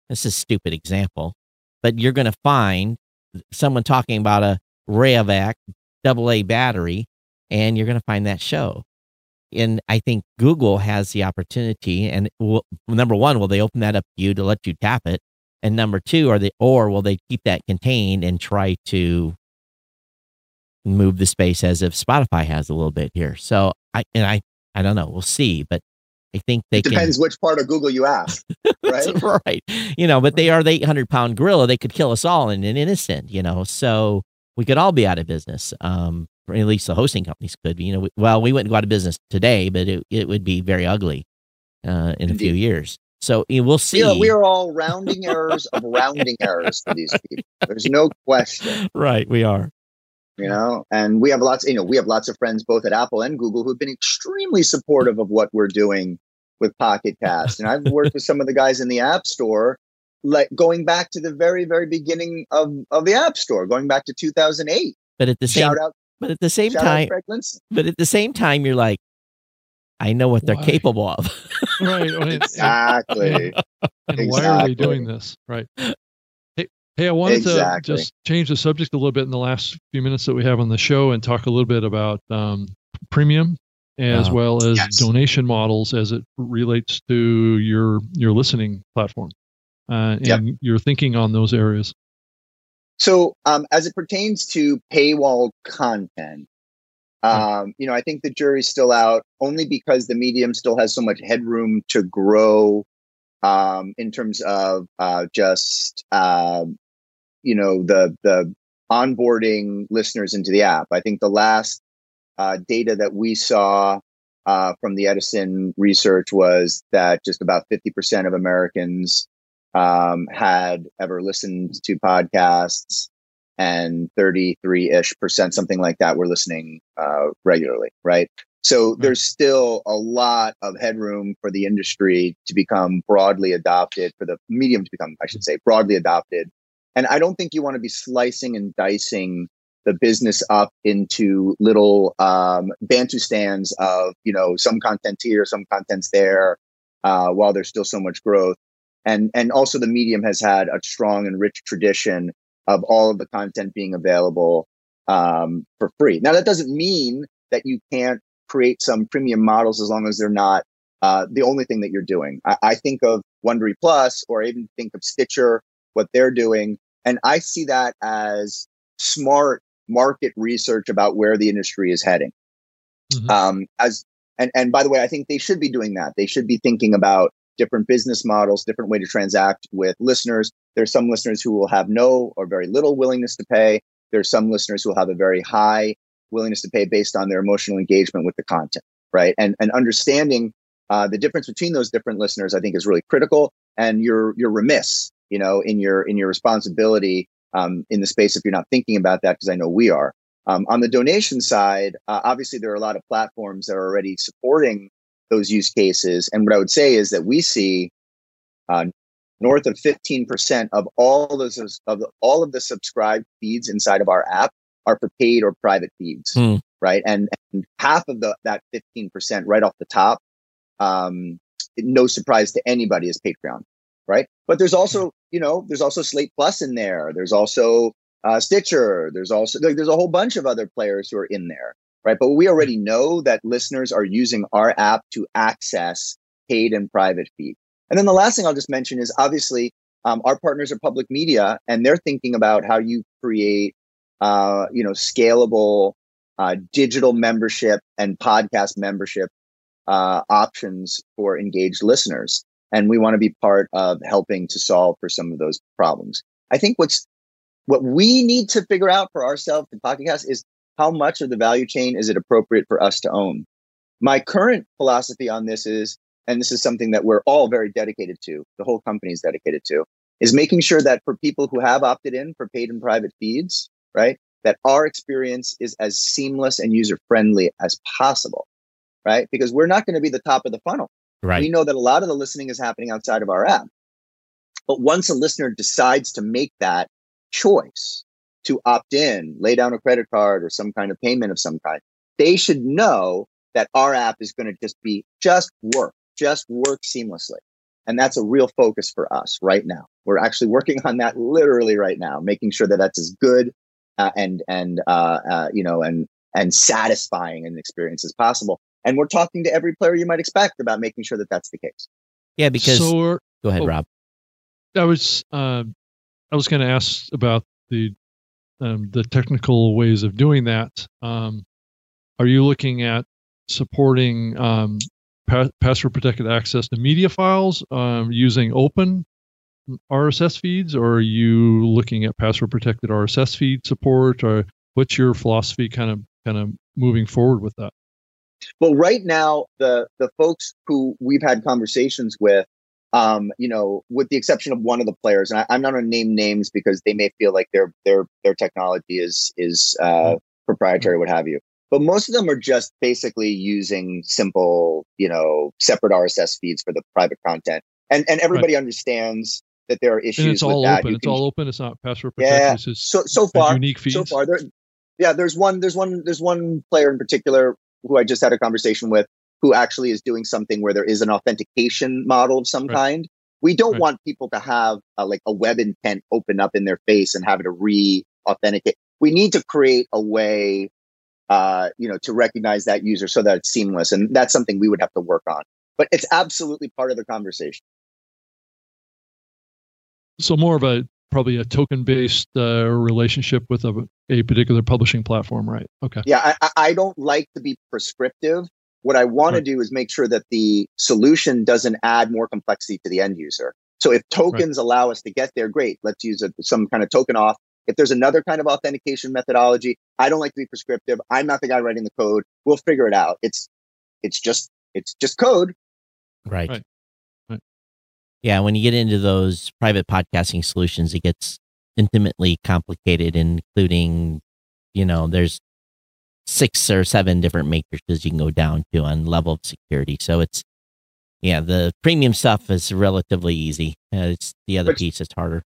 this is a stupid example, but you're going to find someone talking about a Rayovac double A battery, and you're going to find that show. And I think Google has the opportunity, and will, number one, will they open that up to you to let you tap it? And number two, are they or will they keep that contained and try to move the space as if Spotify has a little bit here? So I and I I don't know, we'll see, but I think they
it depends
can,
which part of Google you ask, right?
right. You know, but they are the 800 pound gorilla. They could kill us all in an innocent, you know, so we could all be out of business. Um, or at least the hosting companies could, be, you know, we, well, we wouldn't go out of business today, but it, it would be very ugly, uh, in Indeed. a few years. So we'll see.
Yeah, we are all rounding errors of rounding errors for these people. There's no question.
Right, we are.
You know, and we have lots. You know, we have lots of friends both at Apple and Google who've been extremely supportive of what we're doing with Pocket Cast. And I've worked with some of the guys in the App Store, like going back to the very, very beginning of of the App Store, going back to 2008.
But at the same,
shout out,
but at the same time, but at the same time, you're like, I know what they're why? capable of.
right.
exactly.
And, exactly. why are they doing this? Right. Hey, I wanted exactly. to just change the subject a little bit in the last few minutes that we have on the show and talk a little bit about um, premium as uh, well as yes. donation models as it relates to your your listening platform uh, and yep. your thinking on those areas.
So, um, as it pertains to paywall content, um, you know, I think the jury's still out only because the medium still has so much headroom to grow um, in terms of uh, just um, you know the the onboarding listeners into the app. I think the last uh, data that we saw uh, from the Edison research was that just about 50% of Americans um, had ever listened to podcasts and 33 ish percent, something like that, were listening uh, regularly, right? So there's still a lot of headroom for the industry to become broadly adopted, for the medium to become, I should say, broadly adopted. And I don't think you want to be slicing and dicing the business up into little um, stands of, you know, some content here, some content's there, uh, while there's still so much growth. And, and also the medium has had a strong and rich tradition of all of the content being available um, for free. Now, that doesn't mean that you can't create some premium models as long as they're not uh, the only thing that you're doing. I, I think of Wondery Plus or even think of Stitcher, what they're doing. And I see that as smart market research about where the industry is heading. Mm-hmm. Um, as and and by the way, I think they should be doing that. They should be thinking about different business models, different way to transact with listeners. There's some listeners who will have no or very little willingness to pay. There's some listeners who will have a very high willingness to pay based on their emotional engagement with the content, right? And and understanding uh, the difference between those different listeners, I think, is really critical. And you're you're remiss, you know, in your in your responsibility um, in the space if you're not thinking about that, because I know we are. Um, on the donation side, uh, obviously there are a lot of platforms that are already supporting those use cases. And what I would say is that we see uh, north of 15% of all those of the, all of the subscribed feeds inside of our app are for paid or private feeds, hmm. right? And, and half of the that 15% right off the top, um, no surprise to anybody is Patreon, right? But there's also, you know, there's also Slate Plus in there. There's also uh, Stitcher. There's also there's a whole bunch of other players who are in there right? But we already know that listeners are using our app to access paid and private feed. And then the last thing I'll just mention is obviously um, our partners are public media, and they're thinking about how you create, uh, you know, scalable uh, digital membership and podcast membership uh, options for engaged listeners. And we want to be part of helping to solve for some of those problems. I think what's what we need to figure out for ourselves in podcast is how much of the value chain is it appropriate for us to own? My current philosophy on this is, and this is something that we're all very dedicated to, the whole company is dedicated to, is making sure that for people who have opted in for paid and private feeds, right, that our experience is as seamless and user friendly as possible, right? Because we're not going to be the top of the funnel.
Right.
We know that a lot of the listening is happening outside of our app. But once a listener decides to make that choice, to opt in, lay down a credit card or some kind of payment of some kind, they should know that our app is going to just be just work, just work seamlessly. And that's a real focus for us right now. We're actually working on that literally right now, making sure that that's as good uh, and and uh, uh, you know and and satisfying an experience as possible. And we're talking to every player you might expect about making sure that that's the case.
Yeah, because so go ahead, oh, Rob.
I was uh, I was going to ask about the um, the technical ways of doing that. Um, are you looking at supporting um, pa- password protected access to media files um, using open RSS feeds, or are you looking at password protected RSS feed support, or what's your philosophy kind of kind of moving forward with that?
Well, right now, the the folks who we've had conversations with, um, you know, with the exception of one of the players, and I, am not going to name names because they may feel like their their their technology is is uh, mm-hmm. proprietary, what have you. But most of them are just basically using simple, you know, separate RSS feeds for the private content, and and everybody right. understands that there are issues.
And it's all
that.
open. it's all open. It's not password protected. Yeah. It's
so so far, unique feeds. So far, there, yeah. There's one. There's one. There's one player in particular who I just had a conversation with who actually is doing something where there is an authentication model of some right. kind. We don't right. want people to have a, like a web intent open up in their face and have it re-authenticate. We need to create a way, uh, you know, to recognize that user so that it's seamless, and that's something we would have to work on. But it's absolutely part of the conversation
so more of a probably a token based uh, relationship with a, a particular publishing platform, right? Okay.
Yeah, I, I don't like to be prescriptive. What I want right. to do is make sure that the solution doesn't add more complexity to the end user. So if tokens right. allow us to get there, great. Let's use a, some kind of token off. If there's another kind of authentication methodology, I don't like to be prescriptive. I'm not the guy writing the code. We'll figure it out. It's it's just it's just code.
Right. right. Yeah, when you get into those private podcasting solutions, it gets intimately complicated, including, you know, there's six or seven different matrices you can go down to on level of security. So it's, yeah, the premium stuff is relatively easy. Uh, it's the other piece that's harder.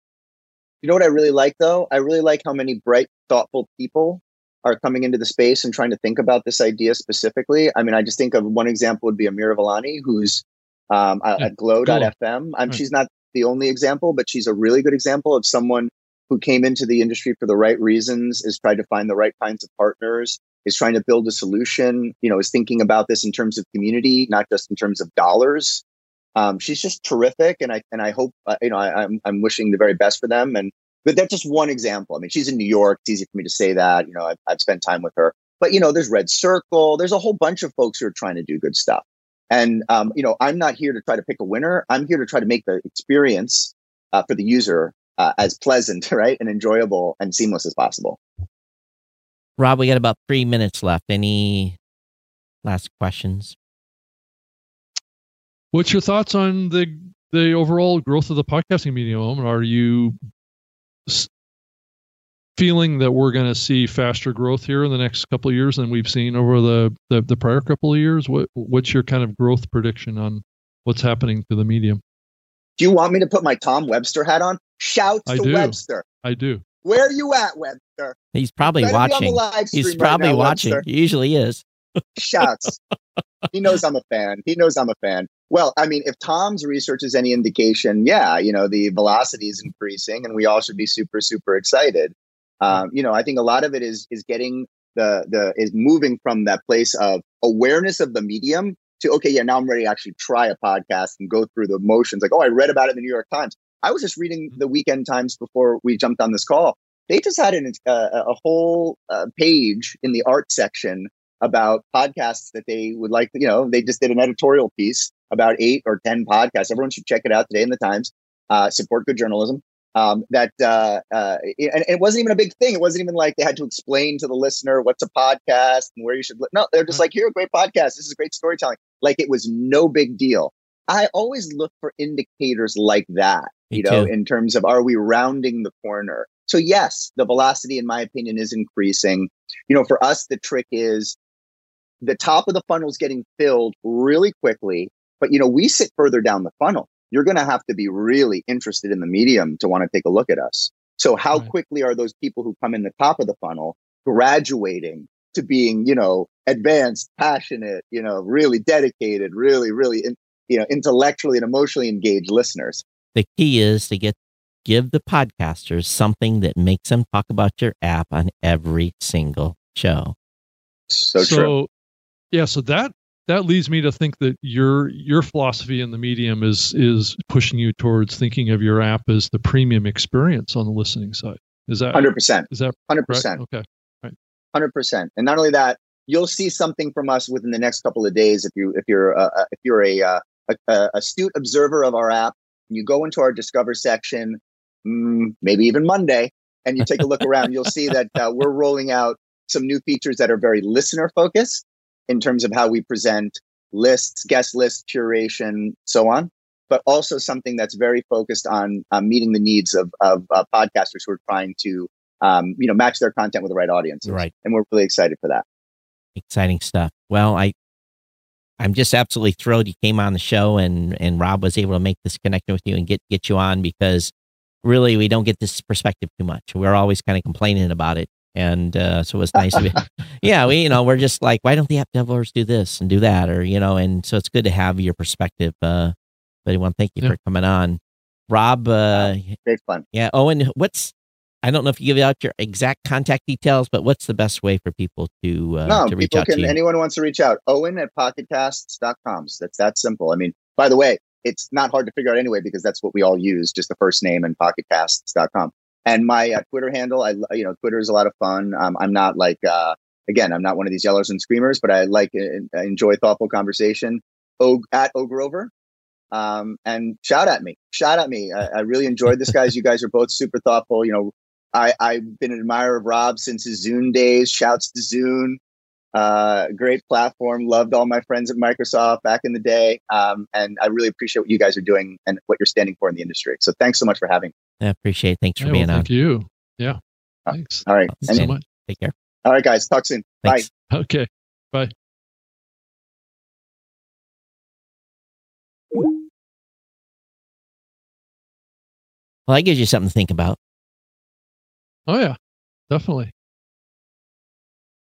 You know what I really like though? I really like how many bright, thoughtful people are coming into the space and trying to think about this idea specifically. I mean, I just think of one example would be Amira Valliani, who's um, at glow.fm. Cool. Um. She's not the only example, but she's a really good example of someone who came into the industry for the right reasons, is trying to find the right kinds of partners, is trying to build a solution, you know, is thinking about this in terms of community, not just in terms of dollars. Um, she's just terrific, and I and I hope uh, you know I, I'm I'm wishing the very best for them. And but that's just one example. I mean, she's in New York. It's easy for me to say that. You know, I've, I've spent time with her. But you know, there's Red Circle. There's a whole bunch of folks who are trying to do good stuff. And um, you know, I'm not here to try to pick a winner. I'm here to try to make the experience uh, for the user uh, as pleasant, right, and enjoyable and seamless as possible.
Rob, we got about three minutes left. Any last questions?
What's your thoughts on the the overall growth of the podcasting medium? Are you feeling that we're going to see faster growth here in the next couple of years than we've seen over the, the, the prior couple of years? What what's your kind of growth prediction on what's happening to the medium?
Do you want me to put my Tom Webster hat on? Shouts I to
do.
Webster.
I do.
Where are you at, Webster?
He's probably watching. He's probably right now, watching. Webster. He usually is.
Shouts. he knows I'm a fan. He knows I'm a fan. Well, I mean, if Tom's research is any indication, yeah, you know, the velocity is increasing and we all should be super, super excited. Um, you know, I think a lot of it is is getting the the is moving from that place of awareness of the medium to okay, yeah, now I'm ready to actually try a podcast and go through the motions. Like, oh, I read about it in the New York Times. I was just reading the Weekend Times before we jumped on this call. They just had an, uh, a whole uh, page in the art section about podcasts that they would like. You know, they just did an editorial piece about eight or ten podcasts. Everyone should check it out today in the Times. Uh, support good journalism um, that uh, uh, and it wasn't even a big thing. It wasn't even like they had to explain to the listener what's a podcast and where you should. Li- no, they're just mm-hmm. like, here, a great podcast. This is great storytelling. Like it was no big deal. I always look for indicators like that, Me you know, too. in terms of are we rounding the corner? So yes, the velocity, in my opinion, is increasing. You know, for us, the trick is the top of the funnel is getting filled really quickly, but you know, we sit further down the funnel you're going to have to be really interested in the medium to want to take a look at us. So how right. quickly are those people who come in the top of the funnel graduating to being, you know, advanced, passionate, you know, really dedicated, really, really, in, you know intellectually and emotionally engaged listeners.
The key is to get give the podcasters something that makes them talk about your app on every single show.
So,
so
true.
yeah, so that that leads me to think that your your philosophy in the medium is is pushing you towards thinking of your app as the premium experience on the listening side. Is that
Hundred percent.
is that
Hundred
right?
percent.
Okay.
Hundred percent. And not only that, you'll see something from us within the next couple of days if you if you're uh, if you're a, uh, a, a astute observer of our app. You go into our Discover section, mm, maybe even Monday, and you take a look around. You'll see that uh, we're rolling out some new features that are very listener focused in terms of how we present lists, guest lists, curation, so on. But also something that's very focused on uh, meeting the needs of of uh, podcasters who are trying to um, you know match their content with the right audience.
Right.
And we're really excited for that.
Exciting stuff. Well, I I'm just absolutely thrilled you came on the show and and Rob was able to make this connection with you and get get you on because really we don't get this perspective too much. We're always kind of complaining about it. And uh, so it was nice to be, yeah, we, you know, we're just like, why don't the app developers do this and do that? Or, you know, and so it's good to have your perspective. Uh, but I want to thank you
Yeah.
for coming on. Rob, uh,
Great fun.
yeah, Owen, what's, I don't know if you give out your exact contact details, but what's the best way for people to, uh,
no,
to reach
people
out to
can,
you?
anyone wants to reach out, Owen at pocketcasts.com. So that's that simple. I mean, by the way, it's not hard to figure out anyway, because that's what we all use, just the first name and pocketcasts.com. And my uh, Twitter handle, I, you know, Twitter is a lot of fun. Um, I'm not like, uh, again, I'm not one of these yellers and screamers, but I like, uh, enjoy thoughtful conversation. Og at Ogrover. Um, and shout at me, shout at me. I, I really enjoyed this, guys. You guys are both super thoughtful. You know, I, I've been an admirer of Rob since his Zune days. Shouts to Zune. Uh, great platform. Loved all my friends at Microsoft back in the day. Um, and I really appreciate what you guys are doing and what you're standing for in the industry. So thanks so much for having me.
I appreciate it. Thanks for
Yeah,
being
well,
on.
thank you. Yeah.
Uh,
Thanks.
All right.
Thanks so much.
Take care.
all right, guys. Talk soon.
Thanks.
Bye.
Okay. Bye.
Well, that gives you something to think about.
Oh yeah, definitely.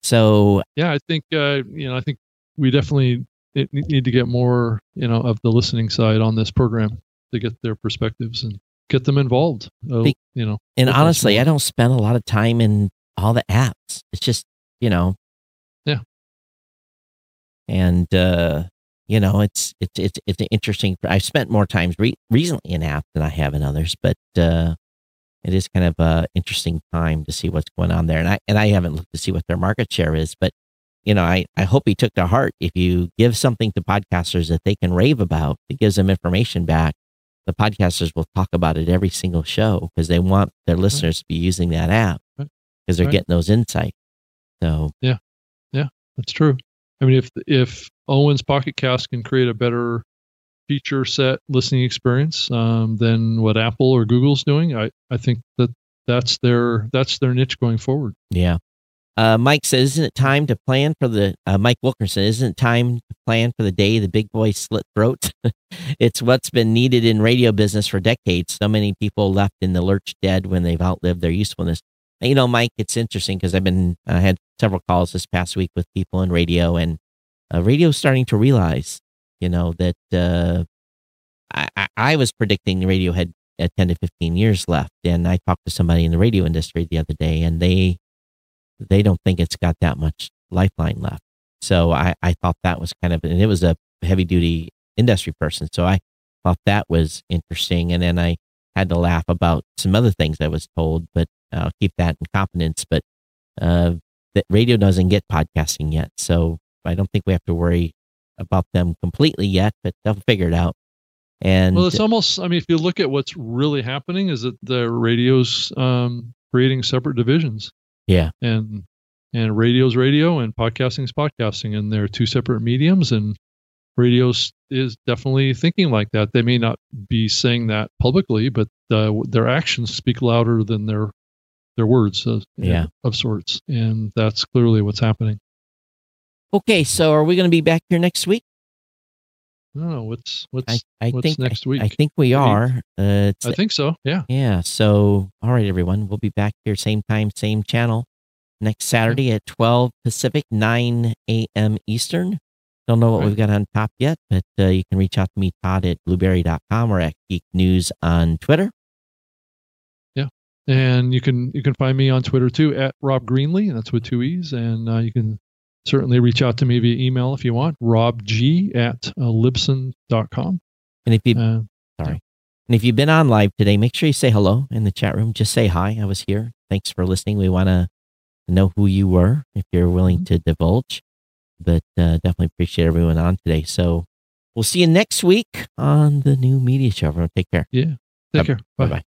So
Yeah, I think uh, you know, I think we definitely need to get more, you know, of the listening side on this program to get their perspectives and get them involved. Uh,
Be-
you know,
And honestly. I don't spend a lot of time in all the apps. It's just, you know.
Yeah.
And uh, you know, it's it's it's it's an interesting. I've spent more times re- recently in app than I have in others, but uh, it is kind of a interesting time to see what's going on there. And I and I haven't looked to see what their market share is, but you know, I I hope he took to heart. If you give something to podcasters that they can rave about, it gives them information back the podcasters will talk about it every single show because they want their listeners to be using that app because they're
Right.
getting those insights. So yeah, yeah,
that's true. I mean, if if Owen's Pocket Cast can create a better feature set listening experience um, than what Apple or Google's doing, I I think that that's their that's their niche going forward.
yeah. Uh, Mike says, "Isn't it time to plan for the?" Uh, Mike Wilkerson, "Isn't it time to plan for the day the big boys slit throats?" it's what's been needed in radio business for decades. So many people left in the lurch dead when they've outlived their usefulness. And, you know, Mike, it's interesting because I've been I had several calls this past week with people in radio, and uh, radio's starting to realize, you know, that uh, I, I, was predicting radio had uh, 10 to 15 years left. And I talked to somebody in the radio industry the other day, and they they don't think it's got that much lifeline left. So I, I thought that was kind of, and it was a heavy duty industry person. So I thought that was interesting. And then I had to laugh about some other things I was told, but I'll keep that in confidence. But uh, that radio doesn't get podcasting yet. So I don't think we have to worry about them completely yet, but they'll figure it out. And
Well, it's almost. I mean, if you look at what's really happening, is that the radio's um, creating separate divisions.
Yeah,
and and radio's radio and podcasting's podcasting and they're two separate mediums and radio is definitely thinking like that they may not be saying that publicly but uh, their actions speak louder than their their words of,
Yeah.
of sorts and that's clearly what's happening
okay. So are we going to be back here next week?
I don't know what's what's
I, I
what's
think
next week?
I, think we are. Uh,
I think so yeah
Yeah. So, all right, everyone. We'll be back here same time, same channel next Saturday at 12 Pacific, 9 a.m. Eastern. Don't know what
Right.
we've got on top yet, but uh, you can reach out to me, Todd at blubrry.com or at Geek News on Twitter.
Yeah, and you can you can find me on Twitter too at Rob Greenlee, and that's with two e's. And uh, you can certainly reach out to me via email if you want. RobG at uh, Libsyn.com.
And if you
Uh,
sorry, and if you've been on live today, make sure you say hello in the chat room. Just say hi. I was here. Thanks for listening. We want to know who you were if you're willing to divulge, but uh, definitely appreciate everyone on today. So we'll see you next week on the new media show. Everyone, take care.
yeah. Take care.
Bye bye.